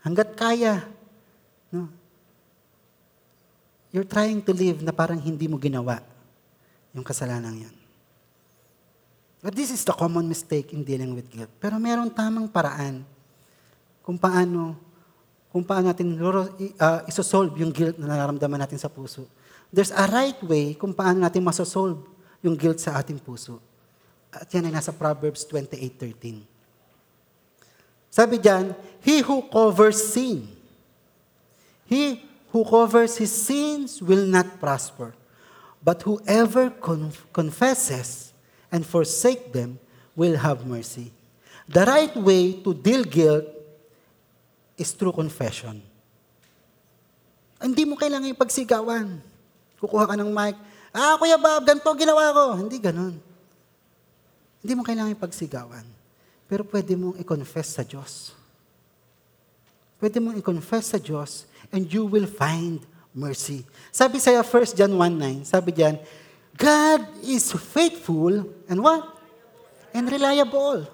hanggat kaya. No? You're trying to live na parang hindi mo ginawa yung kasalanan yan. But this is the common mistake in dealing with guilt. Pero meron tamang paraan kung paano kung paano natin uh, isosolve yung guilt na nararamdaman natin sa puso. There's a right way kung paano natin masosolve yung guilt sa ating puso. At yan ay nasa Proverbs 28.13. Sabi diyan, He who covers sin, he who covers his sins will not prosper. But whoever conf- confesses and forsake them will have mercy. The right way to deal guilt is through confession. Hindi mo kailangan ipagsigawan. Kukuha ka ng mic, ah, Kuya Bob, ganito ginawa ko. Hindi ganon. Hindi mo kailangan ipagsigawan. Pero pwede mong i-confess sa Diyos. Pwede mong i-confess sa Diyos and you will find mercy. Sabi sa 1 John 1.9, sabi diyan, God is faithful and what? And reliable.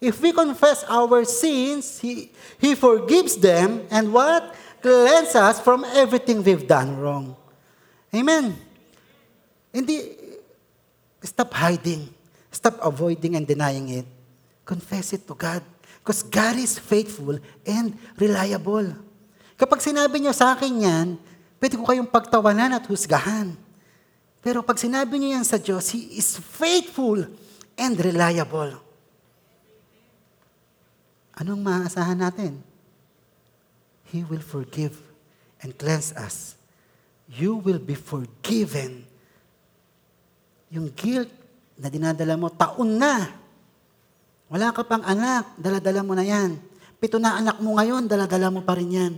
If we confess our sins, He, He forgives them and what? Cleanse us from everything we've done wrong. Amen. Hindi, Stop hiding. Stop avoiding and denying it. Confess it to God. Because God is faithful and reliable. Kapag sinabi niyo sa akin yan, pwede ko kayong pagtawanan at husgahan. Pero pag sinabi niyo yan sa Diyos, He is faithful and reliable. Anong maaasahan natin? He will forgive and cleanse us. You will be forgiven. Yung guilt na dinadala mo, taon na. Wala ka pang anak, daladala mo na yan. Pito na anak mo ngayon, daladala mo pa rin yan.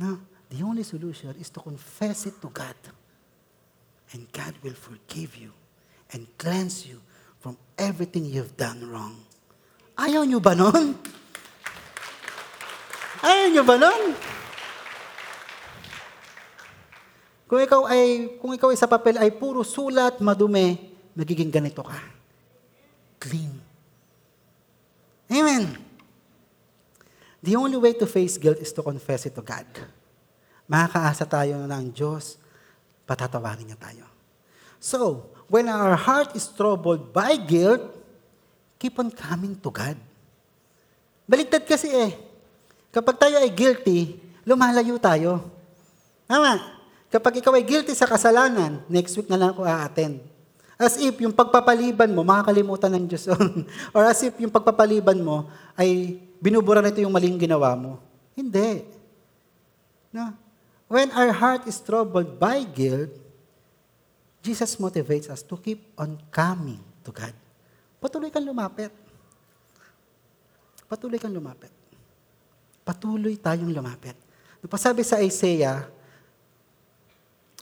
No, the only solution is to confess it to God. And God will forgive you and cleanse you from everything you've done wrong. Ayaw nyo ba nun? Ayaw nyo ba nun? Kung ikaw ay kung ikaw ay sa papel ay puro sulat, madumi, magiging ganito ka. Clean. Amen. The only way to face guilt is to confess it to God. Makakaasa tayo na ng Diyos, patatawarin niya tayo. So, when our heart is troubled by guilt, keep on coming to God. Baligtad kasi eh. Kapag tayo ay guilty, lumalayo tayo. Tama. Kapag ikaw ay guilty sa kasalanan, next week na lang ako a-attend. As if yung pagpapaliban mo, makakalimutan ng Diyos. Or as if yung pagpapaliban mo ay binubura nito yung maling ginawa mo. Hindi. No? When our heart is troubled by guilt, Jesus motivates us to keep on coming to God. Patuloy kang lumapit. Patuloy kang lumapit. Patuloy tayong lumapit. Napasabi sa Isaiah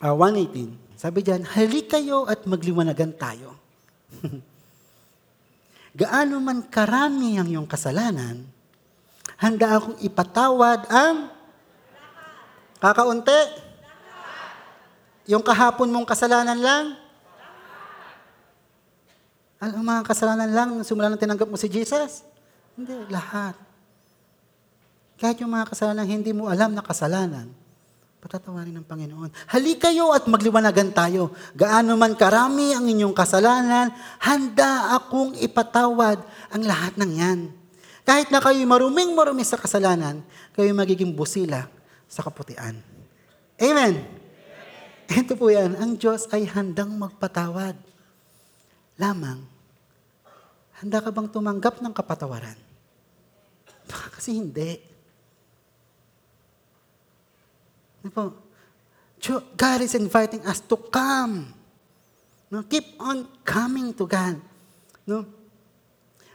uh, 118, sabi diyan, halik kayo at magliwanagan tayo. Gaano man karami ang iyong kasalanan, handa akong ipatawad ang kakaunti. Yung kahapon mong kasalanan lang, ano mga kasalanan lang, simula nang tinanggap mo si Jesus? Hindi, lahat. Kahit yung mga kasalanan hindi mo alam na kasalanan, patatawarin ng Panginoon. Halik kayo at magliwanagan tayo. Gaano man karami ang inyong kasalanan, handa akong ipatawad ang lahat ng yan. Kahit na kayo'y maruming marumi sa kasalanan, kayo magiging busila sa kaputian. Amen. Ito po yan, ang Diyos ay handang magpatawad. Lamang, handa ka bang tumanggap ng kapatawaran? Baka kasi hindi. Po? Jo- God is inviting us to come. No, keep on coming to God. No?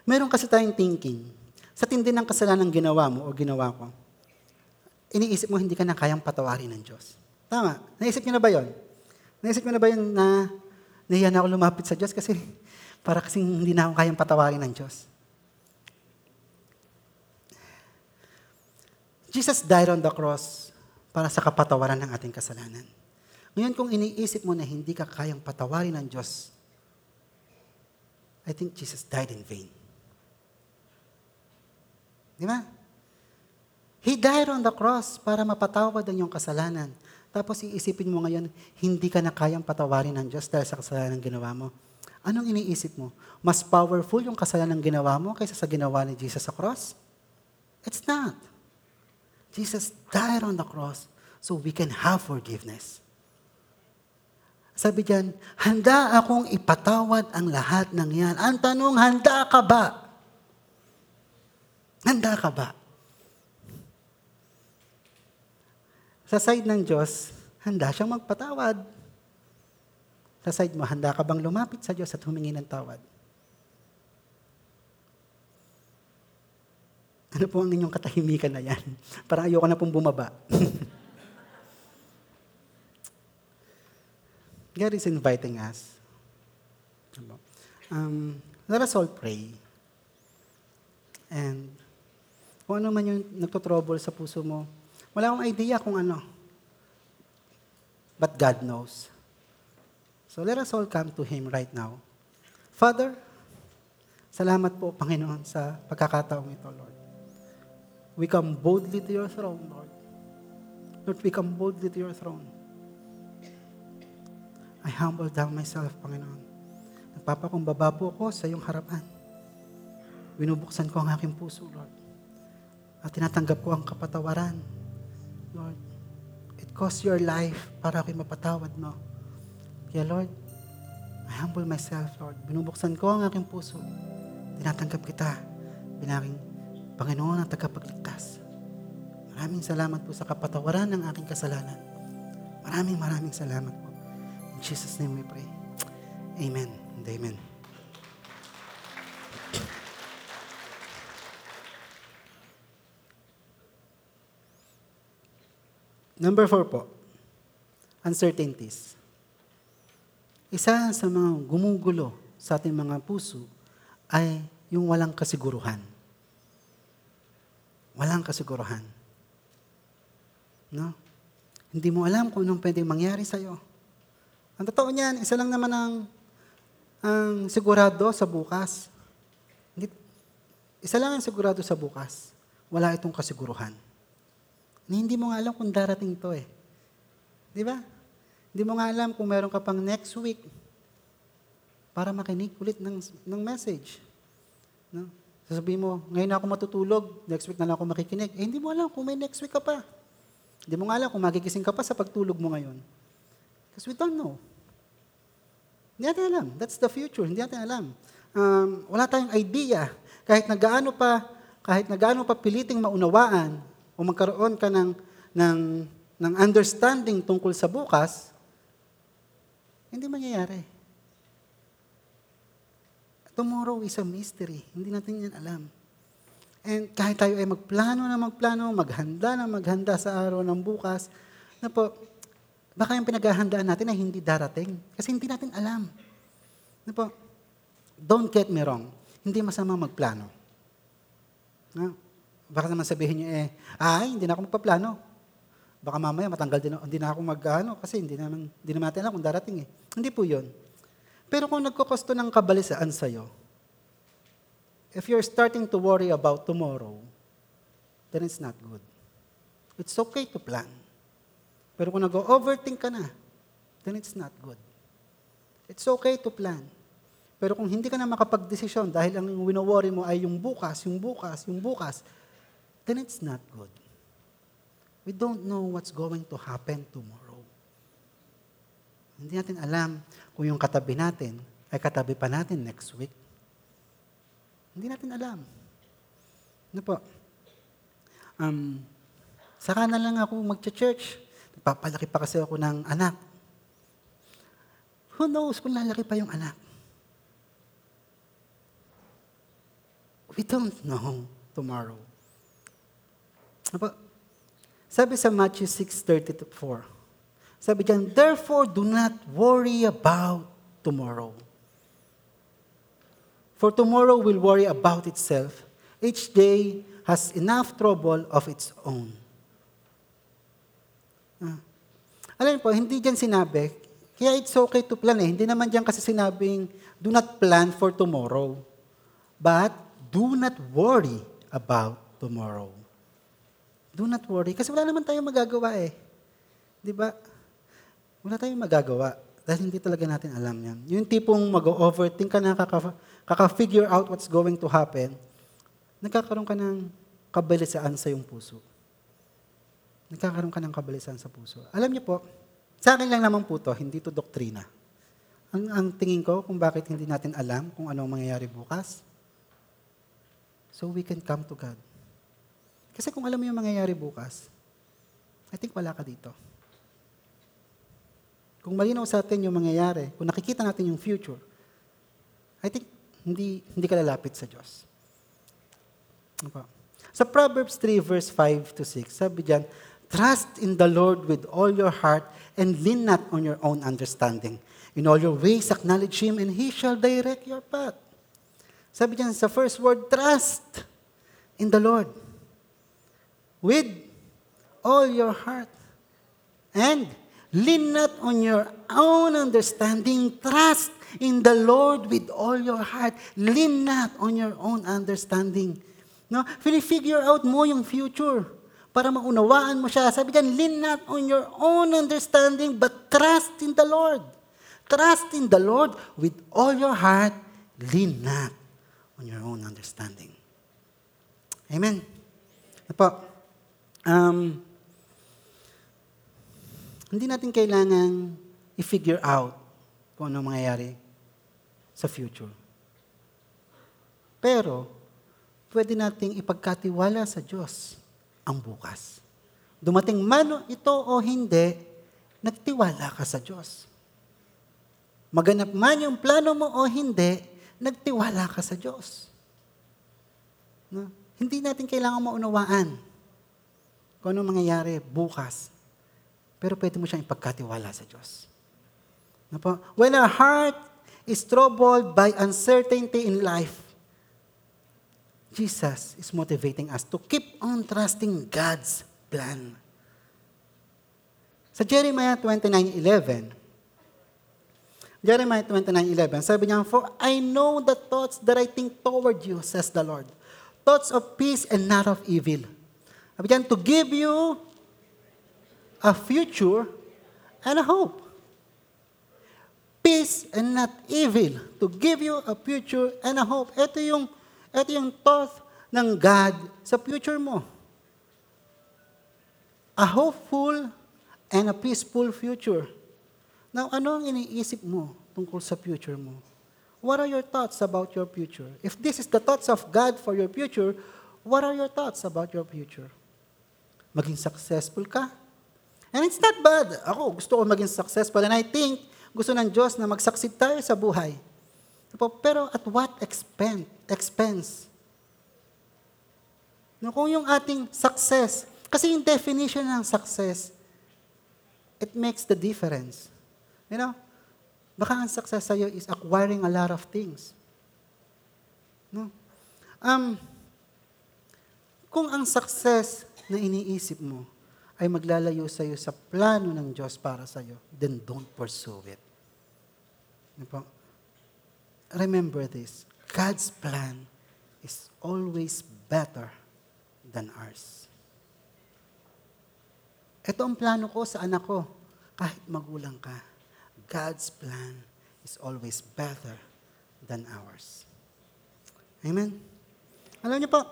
Meron kasi tayong thinking. Sa tindi ng kasalanan ginawa mo o ginawa ko, iniisip mo hindi ka na kayang patawarin ng Diyos. Tama. Naisip niyo na ba yon? Naisip niyo na ba yun na nahiya na ako lumapit sa Diyos kasi para kasing hindi na ako kayang patawarin ng Diyos. Jesus died on the cross para sa kapatawaran ng ating kasalanan. Ngayon kung iniisip mo na hindi ka kayang patawarin ng Diyos, I think Jesus died in vain. Di ba? He died on the cross para mapatawad ang iyong kasalanan. Tapos iisipin mo ngayon, hindi ka na kayang patawarin ng Diyos dahil sa kasalanan ginawa mo. Anong iniisip mo? Mas powerful yung kasalanan ginawa mo kaysa sa ginawa ni Jesus sa cross? It's not. Jesus died on the cross so we can have forgiveness. Sabi diyan, handa akong ipatawad ang lahat ng yan. Ang tanong, handa ka ba? Handa ka ba? Sa side ng Diyos, handa siyang magpatawad. Sa side mo, handa ka bang lumapit sa Diyos at humingi ng tawad? Ano po ang inyong katahimikan na yan? Parang ayoko na pong bumaba. God is inviting us. Um, let us all pray. And kung ano man yung nagtotrouble sa puso mo, wala akong idea kung ano. But God knows. So let us all come to Him right now. Father, salamat po, Panginoon, sa pagkakataong ito, Lord. We come boldly to your throne, Lord. Lord, we come boldly to your throne. I humble down myself, Panginoon. Nagpapakumbaba po ako sa iyong harapan. Binubuksan ko ang aking puso, Lord. At tinatanggap ko ang kapatawaran. Lord, it cost your life para ako'y mapatawad mo. Kaya Lord, I humble myself, Lord. Binubuksan ko ang aking puso. Tinatanggap kita. Binaking Panginoon ang tagapagligtas. Maraming salamat po sa kapatawaran ng aking kasalanan. Maraming maraming salamat po. In Jesus' name we pray. Amen and amen. Number four po, uncertainties. Isa sa mga gumugulo sa ating mga puso ay yung walang kasiguruhan. Walang kasiguruhan. No? Hindi mo alam kung anong pwedeng mangyari sa'yo. Ang totoo niyan, isa lang naman ang, ang sigurado sa bukas. Hindi, isa lang ang sigurado sa bukas. Wala itong kasiguruhan. Na hindi mo nga alam kung darating to eh. Di ba? Hindi mo nga alam kung meron ka pang next week para makinig ulit ng, ng message. No? Sasabihin mo, ngayon na ako matutulog, next week na lang ako makikinig. Eh, hindi mo alam kung may next week ka pa. Hindi mo nga alam kung magigising ka pa sa pagtulog mo ngayon. Because we don't know. Hindi natin alam. That's the future. Hindi natin alam. Um, wala tayong idea. Kahit na gaano pa, kahit na gaano pa piliting maunawaan o magkaroon ka ng, ng, ng understanding tungkol sa bukas, hindi mangyayari. Tomorrow is a mystery. Hindi natin yan alam. And kahit tayo ay magplano na magplano, maghanda na maghanda sa araw ng bukas, na po, baka yung pinaghahandaan natin ay hindi darating. Kasi hindi natin alam. Na po, don't get me wrong. Hindi masama magplano. No? Baka naman sabihin niyo eh, ay, hindi na ako magpaplano. Baka mamaya matanggal din, hindi na ako mag, ano, kasi hindi naman, hindi naman natin alam kung darating eh. Hindi po yun. Pero kung nagkukosto ng kabalisaan sa'yo, if you're starting to worry about tomorrow, then it's not good. It's okay to plan. Pero kung nag-overthink ka na, then it's not good. It's okay to plan. Pero kung hindi ka na makapag-desisyon dahil ang wino-worry mo ay yung bukas, yung bukas, yung bukas, then it's not good. We don't know what's going to happen tomorrow. Hindi natin alam kung yung katabi natin ay katabi pa natin next week. Hindi natin alam. Ano po? Um, saka na lang ako mag-church. Nagpapalaki pa kasi ako ng anak. Who knows kung lalaki pa yung anak? We don't know tomorrow. Ano po? Sabi sa Matthew 6.34, sabi diyan, therefore do not worry about tomorrow. For tomorrow will worry about itself. Each day has enough trouble of its own. Ah. Alam po, hindi diyan sinabi, kaya it's okay to plan eh. Hindi naman diyan kasi sinabing, do not plan for tomorrow. But, do not worry about tomorrow. Do not worry. Kasi wala naman tayong magagawa eh. Di ba? Wala tayong magagawa. Dahil hindi talaga natin alam yan. Yung tipong mag-overthink ka na, kaka, kaka-figure out what's going to happen, nagkakaroon ka ng kabalisaan sa iyong puso. Nagkakaroon ka ng kabalisaan sa puso. Alam niyo po, sa akin lang naman po to, hindi to doktrina. Ang, ang tingin ko kung bakit hindi natin alam kung ano ang mangyayari bukas, so we can come to God. Kasi kung alam mo yung mangyayari bukas, I think wala ka dito. Kung malinaw sa atin yung mangyayari, kung nakikita natin yung future, I think hindi, hindi ka lalapit sa Diyos. Ano Sa Proverbs 3 verse 5 to 6, sabi diyan, Trust in the Lord with all your heart and lean not on your own understanding. In all your ways, acknowledge Him and He shall direct your path. Sabi diyan sa first word, trust in the Lord with all your heart and Lean not on your own understanding. Trust in the Lord with all your heart. Lean not on your own understanding. No? Figure out mo yung future para maunawaan mo siya. Sabi diyan, lean not on your own understanding, but trust in the Lord. Trust in the Lord with all your heart. Lean not on your own understanding. Amen. Ano po? Um, hindi natin kailangan i-figure out kung ano mangyayari sa future. Pero, pwede nating ipagkatiwala sa Diyos ang bukas. Dumating man ito o hindi, nagtiwala ka sa Diyos. Maganap man yung plano mo o hindi, nagtiwala ka sa Diyos. No? Hindi natin kailangan maunawaan kung ano mangyayari bukas. Pero pwede mo siyang ipagkatiwala sa Diyos. Ano po? When our heart is troubled by uncertainty in life, Jesus is motivating us to keep on trusting God's plan. Sa Jeremiah 29.11, Jeremiah 29.11, sabi niya, For I know the thoughts that I think toward you, says the Lord. Thoughts of peace and not of evil. Sabi niya, to give you a future and a hope. Peace and not evil. To give you a future and a hope. Ito yung, ito yung thought ng God sa future mo. A hopeful and a peaceful future. Now, ano ang iniisip mo tungkol sa future mo? What are your thoughts about your future? If this is the thoughts of God for your future, what are your thoughts about your future? Maging successful ka? And it's not bad. Ako, gusto ko maging successful. And I think, gusto ng Diyos na mag-succeed tayo sa buhay. Pero at what expense? expense? No, kung yung ating success, kasi yung definition ng success, it makes the difference. You know, baka ang success sa'yo is acquiring a lot of things. No? Um, kung ang success na iniisip mo ay maglalayo sa'yo sa plano ng Diyos para sa'yo, then don't pursue it. Ano? Remember this, God's plan is always better than ours. Ito ang plano ko sa anak ko. Kahit magulang ka, God's plan is always better than ours. Amen? Alam niyo po,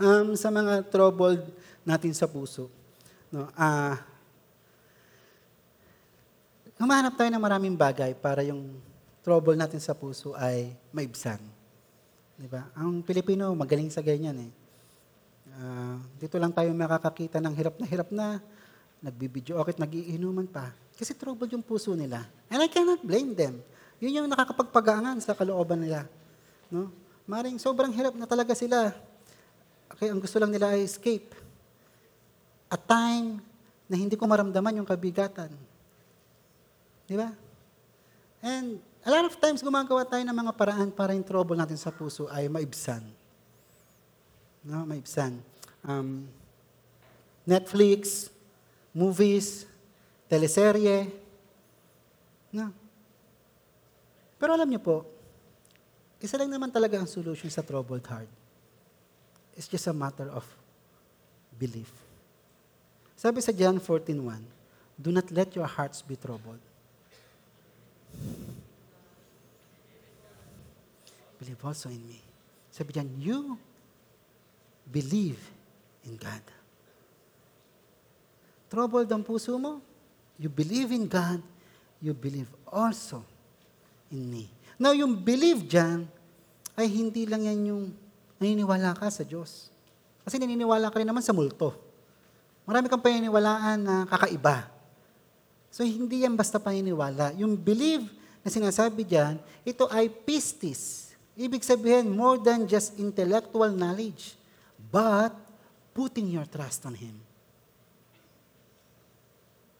um, sa mga troubled natin sa puso, no, ah, humahanap tayo ng maraming bagay para yung trouble natin sa puso ay maibsan. Di ba? Ang Pilipino, magaling sa ganyan eh. Ah, dito lang tayo makakakita ng hirap na hirap na, nagbibidyo okay, nagiinuman pa. Kasi trouble yung puso nila. And I cannot blame them. Yun yung nakakapagpagangan sa kalooban nila. No? Maring sobrang hirap na talaga sila. Okay, ang gusto lang nila ay escape. A time na hindi ko maramdaman yung kabigatan. Di ba? And a lot of times gumagawa tayo ng mga paraan para yung trouble natin sa puso ay maibsan. No, maibsan. Um, Netflix, movies, teleserye. No. Pero alam niyo po, isa lang naman talaga ang solution sa troubled heart. It's just a matter of belief. Sabi sa John 14.1, Do not let your hearts be troubled. Believe also in me. Sabi diyan, you believe in God. Troubled ang puso mo? You believe in God, you believe also in me. Now, yung believe dyan, ay hindi lang yan yung naniniwala ka sa Diyos. Kasi naniniwala ka rin naman sa multo. Marami kang paniniwalaan na kakaiba. So, hindi yan basta paniniwala. Yung believe na sinasabi dyan, ito ay pistis. Ibig sabihin, more than just intellectual knowledge, but putting your trust on Him.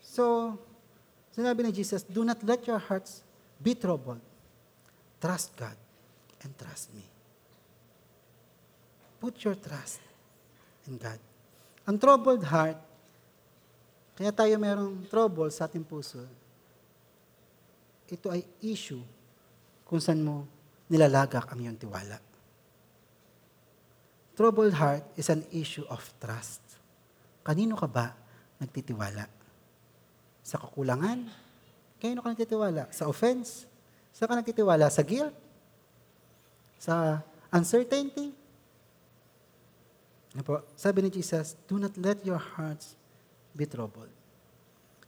So, sinabi ni Jesus, do not let your hearts be troubled. Trust God and trust me. Put your trust in God. Ang troubled heart, kaya tayo merong trouble sa ating puso, ito ay issue kung saan mo nilalagak ang iyong tiwala. Troubled heart is an issue of trust. Kanino ka ba nagtitiwala? Sa kakulangan? Kaya ka nagtitiwala? Sa offense? Saan ka nagtitiwala? Sa guilt? Sa uncertainty? Ano po? Sabi ni Jesus, do not let your hearts be troubled.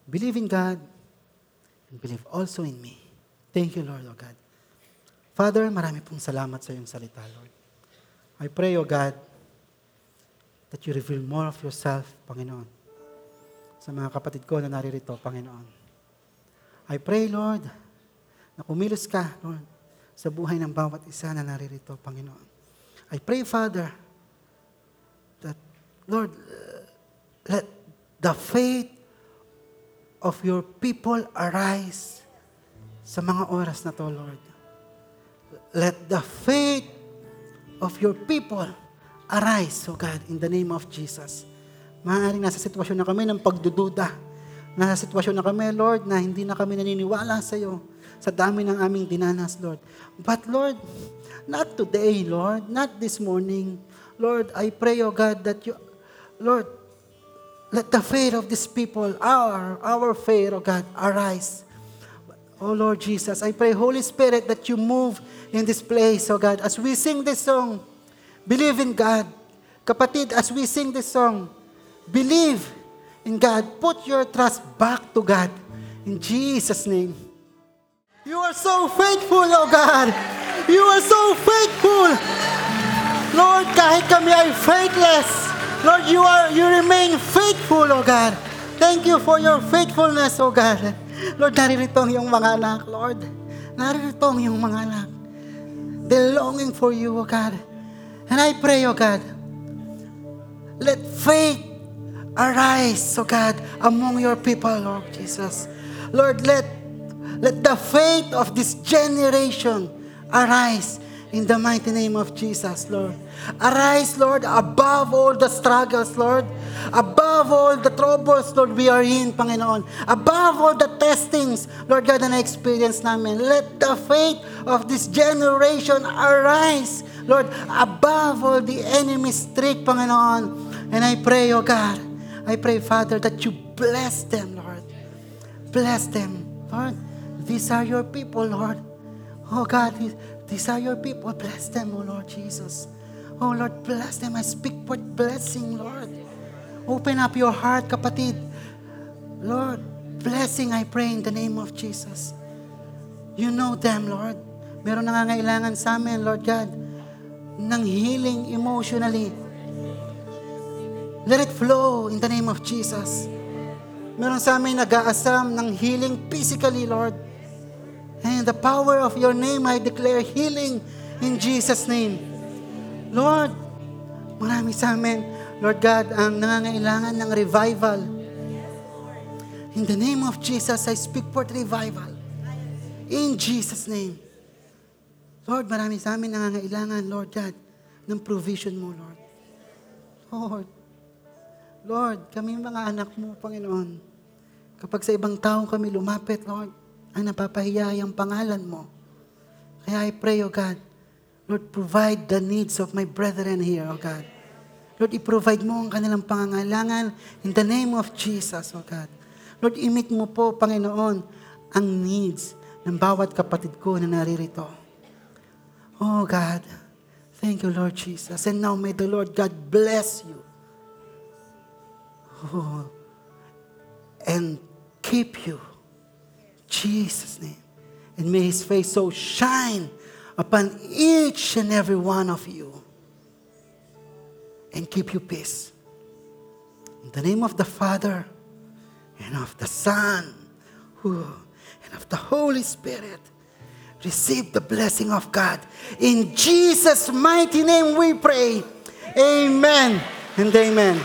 Believe in God and believe also in me. Thank you, Lord, O God. Father, marami pong salamat sa iyong salita, Lord. I pray, O God, that you reveal more of yourself, Panginoon, sa mga kapatid ko na naririto, Panginoon. I pray, Lord, na kumilos ka, Lord, sa buhay ng bawat isa na naririto, Panginoon. I pray, Father, that, Lord, uh, let the faith of your people arise sa mga oras na to, Lord. Let the faith of your people arise, O God, in the name of Jesus. Maaaring nasa sitwasyon na kami ng pagdududa. Nasa sitwasyon na kami, Lord, na hindi na kami naniniwala sa iyo sa dami ng aming dinanas, Lord. But Lord, not today, Lord, not this morning. Lord, I pray, O God, that you, Lord, let the faith of these people, our, our faith, O God, arise. Oh Lord Jesus, I pray, Holy Spirit, that you move in this place, O God, as we sing this song. Believe in God. Kapatid, as we sing this song, believe in God. Put your trust back to God. In Jesus' name. You are so faithful, O God. You are so faithful. Lord, kahit kami ay faithless, Lord, you are you remain faithful, oh God. Thank you for your faithfulness, oh God. Lord, naririto ang iyong mga anak, Lord. Naririto ang iyong mga anak. They're longing for you, oh God. And I pray, oh God, let faith arise, oh God, among your people, Lord Jesus. Lord, let, let the faith of this generation arise in the mighty name of Jesus, Lord. Arise, Lord, above all the struggles, Lord. Above all the troubles, Lord, we are in, Panginoon. Above all the testings, Lord God, na na-experience namin. Let the faith of this generation arise, Lord, above all the enemy's trick, Panginoon. And I pray, oh God, I pray, Father, that you bless them, Lord. Bless them, Lord. These are your people, Lord. Oh God, these- are your people. Bless them, oh Lord Jesus. Oh Lord, bless them. I speak for blessing, Lord. Open up your heart, kapatid. Lord, blessing I pray in the name of Jesus. You know them, Lord. Meron nangangailangan sa amin, Lord God, ng healing emotionally. Let it flow in the name of Jesus. Meron sa amin nag-aasam ng healing physically, Lord. And the power of your name, I declare healing in Jesus' name. Lord, marami sa amin, Lord God, ang nangangailangan ng revival. In the name of Jesus, I speak for revival. In Jesus' name. Lord, marami sa amin nangangailangan, Lord God, ng provision mo, Lord. Lord, Lord, kami mga anak mo, Panginoon. Kapag sa ibang tao kami lumapit, Lord, ang napapahiya ang pangalan mo. Kaya I pray, O God, Lord, provide the needs of my brethren here, O God. Lord, i-provide mo ang kanilang pangangailangan in the name of Jesus, O God. Lord, imit mo po, Panginoon, ang needs ng bawat kapatid ko na naririto. Oh God, thank you, Lord Jesus. And now may the Lord God bless you. Oh, and keep you. Jesus' name. And may His face so shine upon each and every one of you and keep you peace. In the name of the Father and of the Son and of the Holy Spirit, receive the blessing of God. In Jesus' mighty name we pray. Amen and amen.